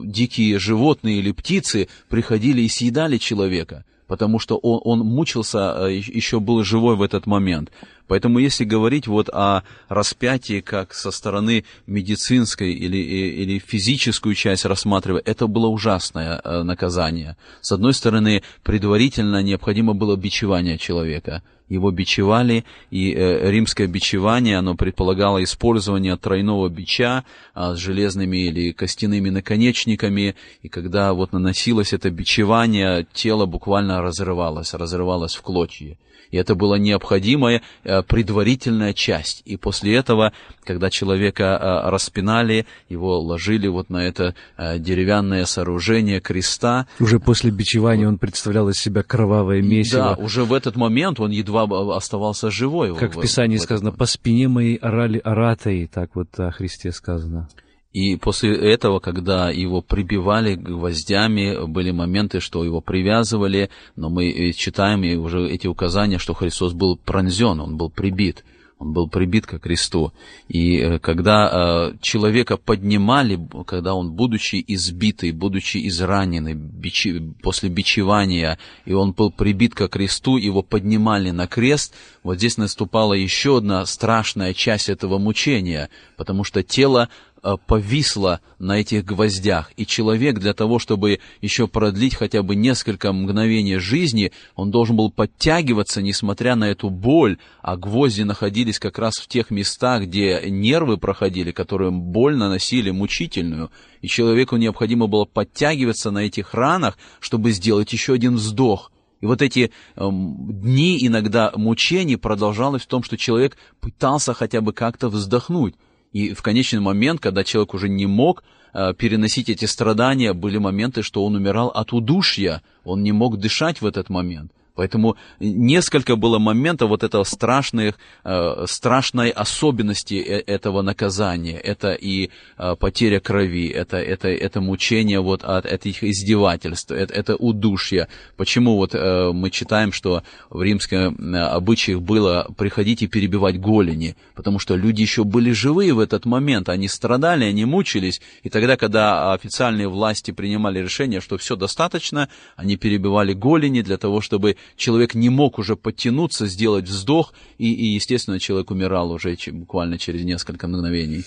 э, дикие животные или птицы приходили и съедали человека потому что он, он мучился, э, еще был живой в этот момент. Поэтому если говорить вот о распятии как со стороны медицинской или, или физическую часть рассматривая, это было ужасное э, наказание. С одной стороны, предварительно необходимо было бичевание человека – его бичевали, и э, римское бичевание, оно предполагало использование тройного бича а, с железными или костяными наконечниками, и когда вот наносилось это бичевание, тело буквально разрывалось, разрывалось в клочья. И это была необходимая э, предварительная часть. И после этого, когда человека э, распинали, его ложили вот на это э, деревянное сооружение креста. Уже после бичевания он представлял из себя кровавое месиво. Да, уже в этот момент он едва оставался живой. Как в, в Писании в сказано, «По спине моей орали оратаи», так вот о Христе сказано. И после этого, когда его прибивали гвоздями, были моменты, что его привязывали, но мы читаем и уже эти указания, что Христос был пронзен, он был прибит. Он был прибит ко кресту. И э, когда э, человека поднимали, когда он, будучи избитый, будучи израненный, бичи, после бичевания, и он был прибит ко кресту, его поднимали на крест, вот здесь наступала еще одна страшная часть этого мучения, потому что тело Э, повисла на этих гвоздях, и человек для того, чтобы еще продлить хотя бы несколько мгновений жизни, он должен был подтягиваться, несмотря на эту боль, а гвозди находились как раз в тех местах, где нервы проходили, которые боль наносили мучительную, и человеку необходимо было подтягиваться на этих ранах, чтобы сделать еще один вздох. И вот эти э, дни иногда мучений продолжалось в том, что человек пытался хотя бы как-то вздохнуть. И в конечный момент, когда человек уже не мог э, переносить эти страдания, были моменты, что он умирал от удушья, он не мог дышать в этот момент. Поэтому несколько было моментов вот этого страшных, э, страшной особенности э, этого наказания. Это и э, потеря крови, это, это, это мучение вот от этих издевательств, это, это удушье. Почему вот мы читаем, что в римском обычаях было приходить и перебивать голени? Потому что люди еще были живые в этот момент, они страдали, они мучились. И тогда, когда официальные власти принимали решение, что все достаточно, они перебивали голени для того, чтобы человек не мог уже подтянуться, сделать вздох, и, и естественно, человек умирал уже буквально через несколько мгновений.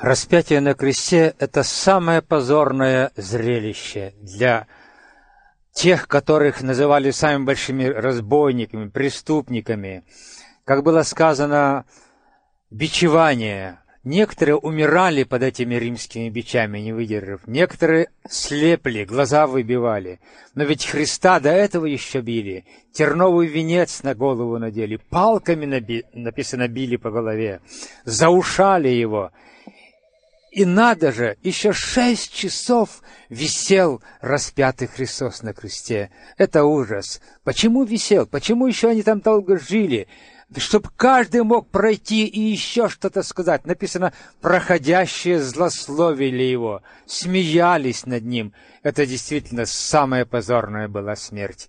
Распятие на кресте – это самое позорное зрелище для тех, которых называли самыми большими разбойниками, преступниками. Как было сказано, бичевание, Некоторые умирали под этими римскими бичами, не выдержав. Некоторые слепли, глаза выбивали. Но ведь Христа до этого еще били. Терновый венец на голову надели. Палками, наби... написано, били по голове. Заушали его. И надо же, еще шесть часов висел распятый Христос на кресте. Это ужас. Почему висел? Почему еще они там долго жили? Чтобы каждый мог пройти и еще что-то сказать. Написано, проходящие злословили его, смеялись над ним. Это действительно самая позорная была смерть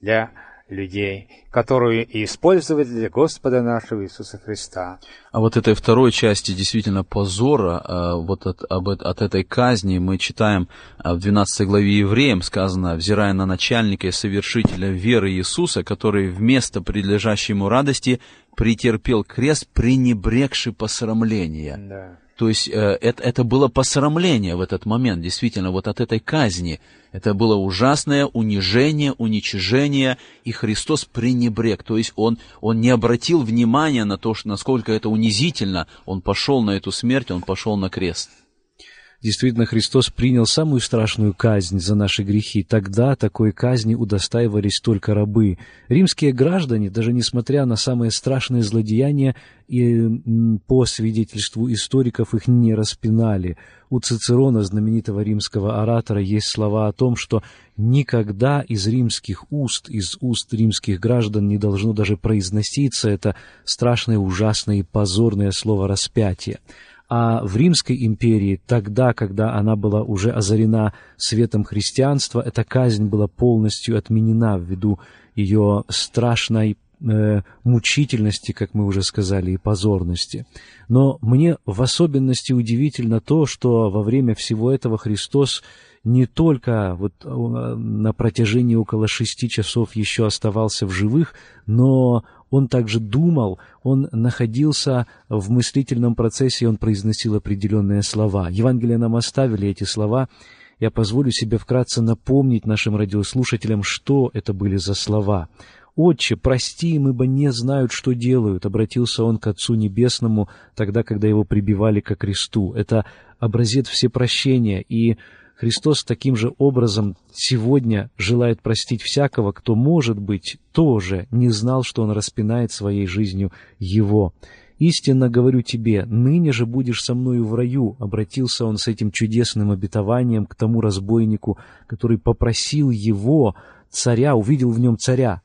для людей, которую и использовали для Господа нашего Иисуса Христа. А вот этой второй части действительно позора, а, вот от, об, от этой казни мы читаем а, в 12 главе Евреям сказано, взирая на начальника и совершителя веры Иисуса, который вместо предлежащей ему радости претерпел крест, пренебрегший посрамления. Да. То есть э, это, это было посрамление в этот момент, действительно, вот от этой казни. Это было ужасное унижение, уничижение, и Христос пренебрег. То есть он, он не обратил внимания на то, что, насколько это унизительно. Он пошел на эту смерть, он пошел на крест. Действительно, Христос принял самую страшную казнь за наши грехи. Тогда такой казни удостаивались только рабы. Римские граждане, даже несмотря на самые страшные злодеяния, и по свидетельству историков их не распинали. У Цицерона, знаменитого римского оратора, есть слова о том, что никогда из римских уст, из уст римских граждан не должно даже произноситься это страшное, ужасное и позорное слово «распятие». А в Римской империи, тогда, когда она была уже озарена светом христианства, эта казнь была полностью отменена ввиду ее страшной э, мучительности, как мы уже сказали, и позорности. Но мне в особенности удивительно то, что во время всего этого Христос не только вот э, на протяжении около шести часов еще оставался в живых, но он также думал, он находился в мыслительном процессе, он произносил определенные слова. Евангелие нам оставили эти слова. Я позволю себе вкратце напомнить нашим радиослушателям, что это были за слова. «Отче, прости им, ибо не знают, что делают», — обратился он к Отцу Небесному тогда, когда его прибивали ко кресту. Это образец всепрощения, и Христос таким же образом сегодня желает простить всякого, кто, может быть, тоже не знал, что Он распинает своей жизнью Его. «Истинно говорю тебе, ныне же будешь со мною в раю», — обратился он с этим чудесным обетованием к тому разбойнику, который попросил его, царя, увидел в нем царя.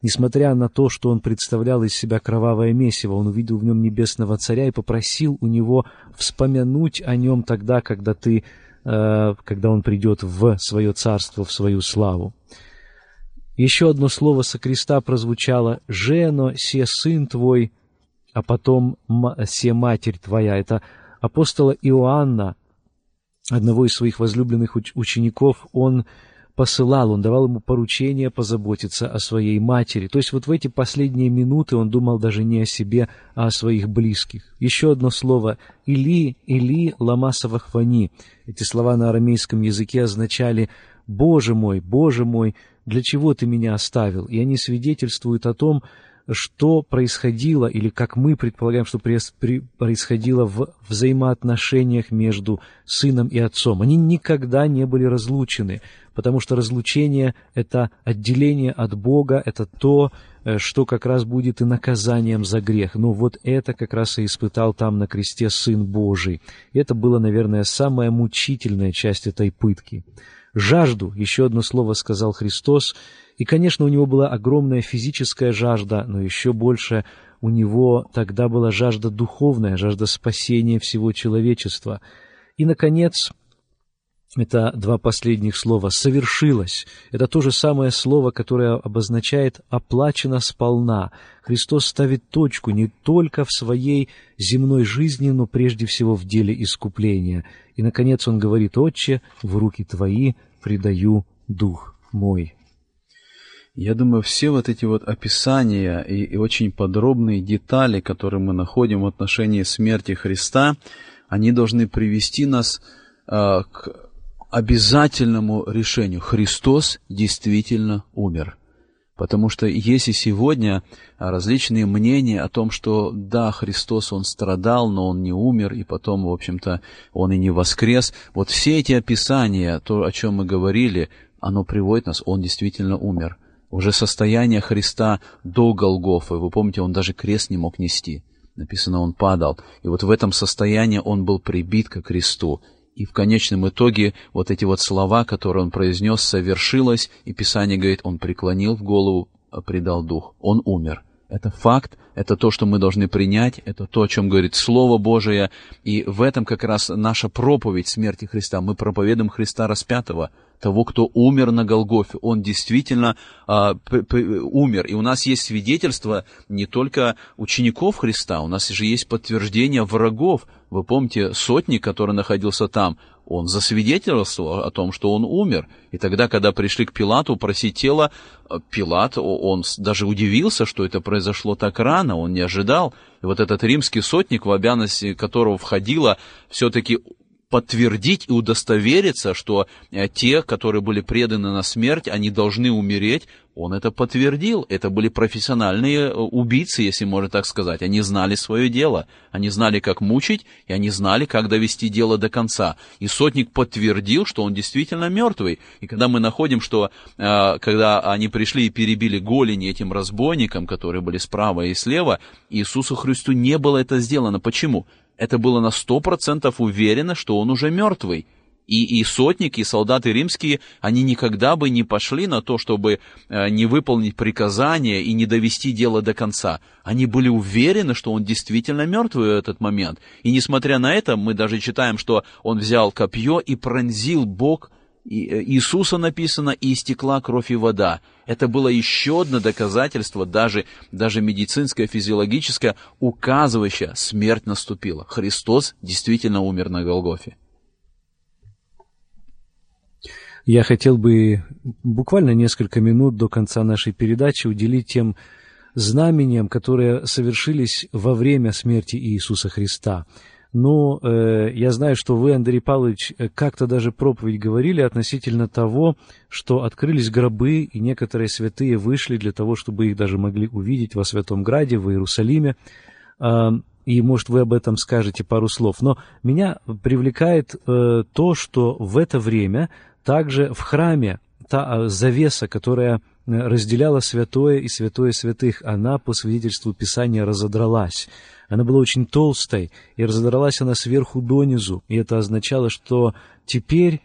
Несмотря на то, что он представлял из себя кровавое месиво, он увидел в нем небесного царя и попросил у него вспомянуть о нем тогда, когда ты когда он придет в свое царство, в свою славу. Еще одно слово со креста прозвучало «Жено, се сын твой», а потом «се матерь твоя». Это апостола Иоанна, одного из своих возлюбленных учеников, он посылал, он давал ему поручение позаботиться о своей матери. То есть вот в эти последние минуты он думал даже не о себе, а о своих близких. Еще одно слово «Или, Или, ламасова хвани». Эти слова на арамейском языке означали «Боже мой, Боже мой, для чего ты меня оставил?» И они свидетельствуют о том, что происходило, или как мы предполагаем, что происходило в взаимоотношениях между сыном и отцом. Они никогда не были разлучены, потому что разлучение — это отделение от Бога, это то, э, что как раз будет и наказанием за грех. Но вот это как раз и испытал там на кресте Сын Божий. Это было, наверное, самая мучительная часть этой пытки. Жажду, еще одно слово сказал Христос, и, конечно, у него была огромная физическая жажда, но еще больше у него тогда была жажда духовная, жажда спасения всего человечества. И, наконец, это два последних слова «совершилось». Это то же самое слово, которое обозначает «оплачено сполна». Христос ставит точку не только в своей земной жизни, но прежде всего в деле искупления. И, наконец, Он говорит «Отче, в руки Твои предаю Дух мой». Я думаю, все вот эти вот описания и, и очень подробные детали, которые мы находим в отношении смерти Христа, они должны привести нас э, к обязательному решению. Христос действительно умер. Потому что есть и сегодня различные мнения о том, что да, Христос, Он страдал, но Он не умер, и потом, в общем-то, Он и не воскрес. Вот все эти описания, то, о чем мы говорили, оно приводит нас, Он действительно умер уже состояние Христа до Голгофы. Вы помните, он даже крест не мог нести. Написано, он падал. И вот в этом состоянии он был прибит к кресту. И в конечном итоге вот эти вот слова, которые он произнес, совершилось, и Писание говорит, он преклонил в голову, а предал дух. Он умер. Это факт, это то, что мы должны принять, это то, о чем говорит Слово Божие, и в этом как раз наша проповедь смерти Христа. Мы проповедуем Христа распятого, того, кто умер на Голгофе. Он действительно а, умер. И у нас есть свидетельство не только учеников Христа, у нас же есть подтверждение врагов. Вы помните, сотник, который находился там, он засвидетельствовал о том, что он умер. И тогда, когда пришли к Пилату просить тело, э, Пилат, он даже удивился, что это произошло так рано, он не ожидал. И вот этот римский сотник, в обязанности которого входило все-таки подтвердить и удостовериться, что э, те, которые были преданы на смерть, они должны умереть, он это подтвердил. Это были профессиональные э, убийцы, если можно так сказать. Они знали свое дело. Они знали, как мучить, и они знали, как довести дело до конца. И сотник подтвердил, что он действительно мертвый. И когда мы находим, что э, когда они пришли и перебили голени этим разбойникам, которые были справа и слева, Иисусу Христу не было это сделано. Почему? Это было на сто процентов уверено, что он уже мертвый. И, и сотники, и солдаты римские, они никогда бы не пошли на то, чтобы э, не выполнить приказание и не довести дело до конца. Они были уверены, что он действительно мертвый в этот момент. И несмотря на это, мы даже читаем, что он взял копье и пронзил бок Иисуса написано, и истекла кровь и вода. Это было еще одно доказательство, даже, даже медицинское, физиологическое, указывающее, смерть наступила. Христос действительно умер на Голгофе. Я хотел бы буквально несколько минут до конца нашей передачи уделить тем знамениям, которые совершились во время смерти Иисуса Христа. Но э, я знаю, что вы, Андрей Павлович, как-то даже проповедь говорили относительно того, что открылись гробы, и некоторые святые вышли для того, чтобы их даже могли увидеть во Святом Граде, в Иерусалиме. Э, и, может, вы об этом скажете пару слов. Но меня привлекает э, то, что в это время также в храме та а, завеса, которая э, разделяла святое и святое святых, она, по свидетельству Писания, разодралась. Она была очень толстой, и разодралась она сверху донизу, и это означало, что теперь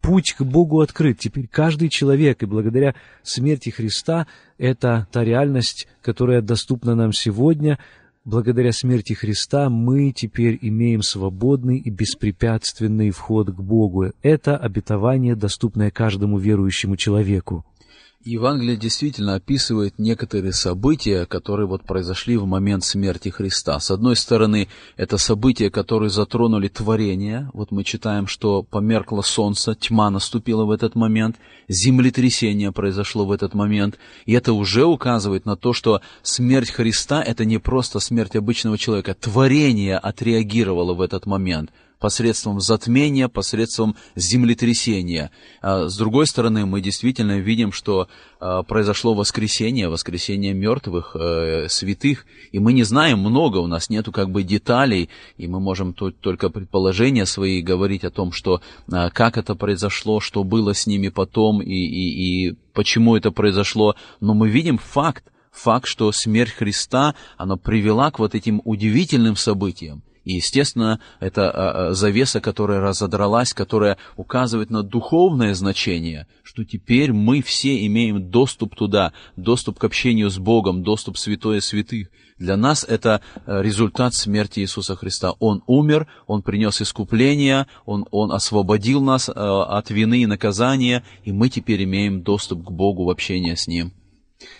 путь к Богу открыт. Теперь каждый человек, и благодаря смерти Христа, это та реальность, которая доступна нам сегодня, Благодаря смерти Христа мы теперь имеем свободный и беспрепятственный вход к Богу. Это обетование, доступное каждому верующему человеку. Евангелие действительно описывает некоторые события, которые вот произошли в момент смерти Христа. С одной стороны, это события, которые затронули творение. Вот мы читаем, что померкло солнце, тьма наступила в этот момент, землетрясение произошло в этот момент. И это уже указывает на то, что смерть Христа – это не просто смерть обычного человека. Творение отреагировало в этот момент – посредством затмения, посредством землетрясения. А с другой стороны, мы действительно видим, что а, произошло воскресение, воскресение мертвых, э, святых, и мы не знаем много, у нас нету как бы деталей, и мы можем только предположения свои говорить о том, что а, как это произошло, что было с ними потом, и, и, и почему это произошло, но мы видим факт, факт, что смерть Христа, она привела к вот этим удивительным событиям. И, естественно, это а, а, завеса, которая разодралась, которая указывает на духовное значение, что теперь мы все имеем доступ туда, доступ к общению с Богом, доступ святое святых. Для нас это э, результат смерти Иисуса Христа. Он умер, Он принес искупление, Он, он освободил нас э, от вины и наказания, и мы теперь имеем доступ к Богу в общение с Ним.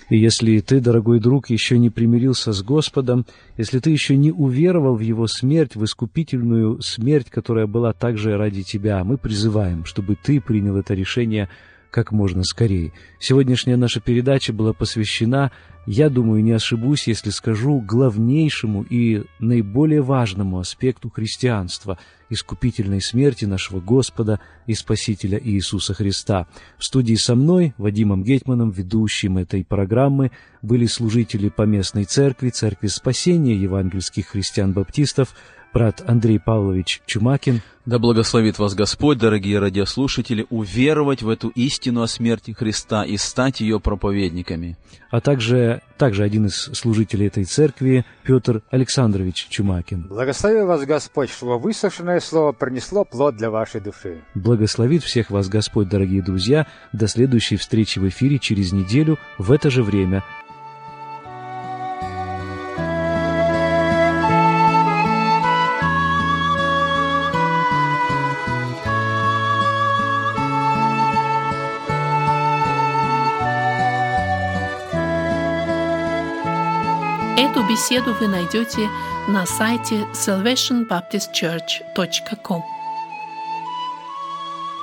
И если ты, дорогой друг, еще не примирился с Господом, если ты еще не уверовал в Его смерть, в искупительную смерть, которая была также ради тебя, мы призываем, чтобы ты принял это решение как можно скорее. Сегодняшняя наша передача была посвящена, я думаю, не ошибусь, если скажу, главнейшему и наиболее важному аспекту христианства – искупительной смерти нашего Господа и Спасителя Иисуса Христа. В студии со мной, Вадимом Гетманом, ведущим этой программы, были служители поместной церкви, Церкви Спасения евангельских христиан-баптистов – брат Андрей Павлович Чумакин. Да благословит вас Господь, дорогие радиослушатели, уверовать в эту истину о смерти Христа и стать ее проповедниками. А также, также один из служителей этой церкви, Петр Александрович Чумакин. Благослови вас Господь, чтобы выслушанное слово принесло плод для вашей души. Благословит всех вас Господь, дорогие друзья. До следующей встречи в эфире через неделю в это же время – беседу вы найдете на сайте salvationbaptistchurch.com.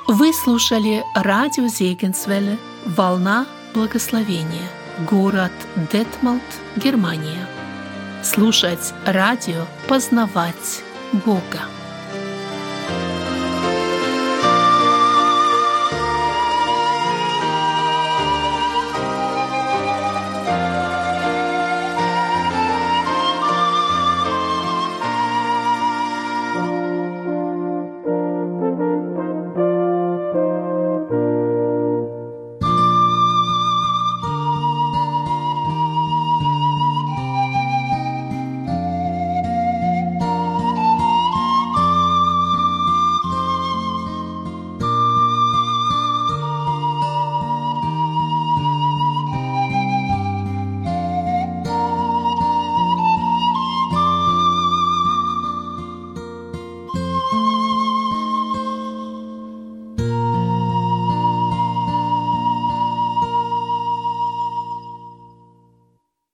Вы слушали радио Зегенсвелле «Волна благословения», город Детмалт, Германия. Слушать радио, познавать Бога.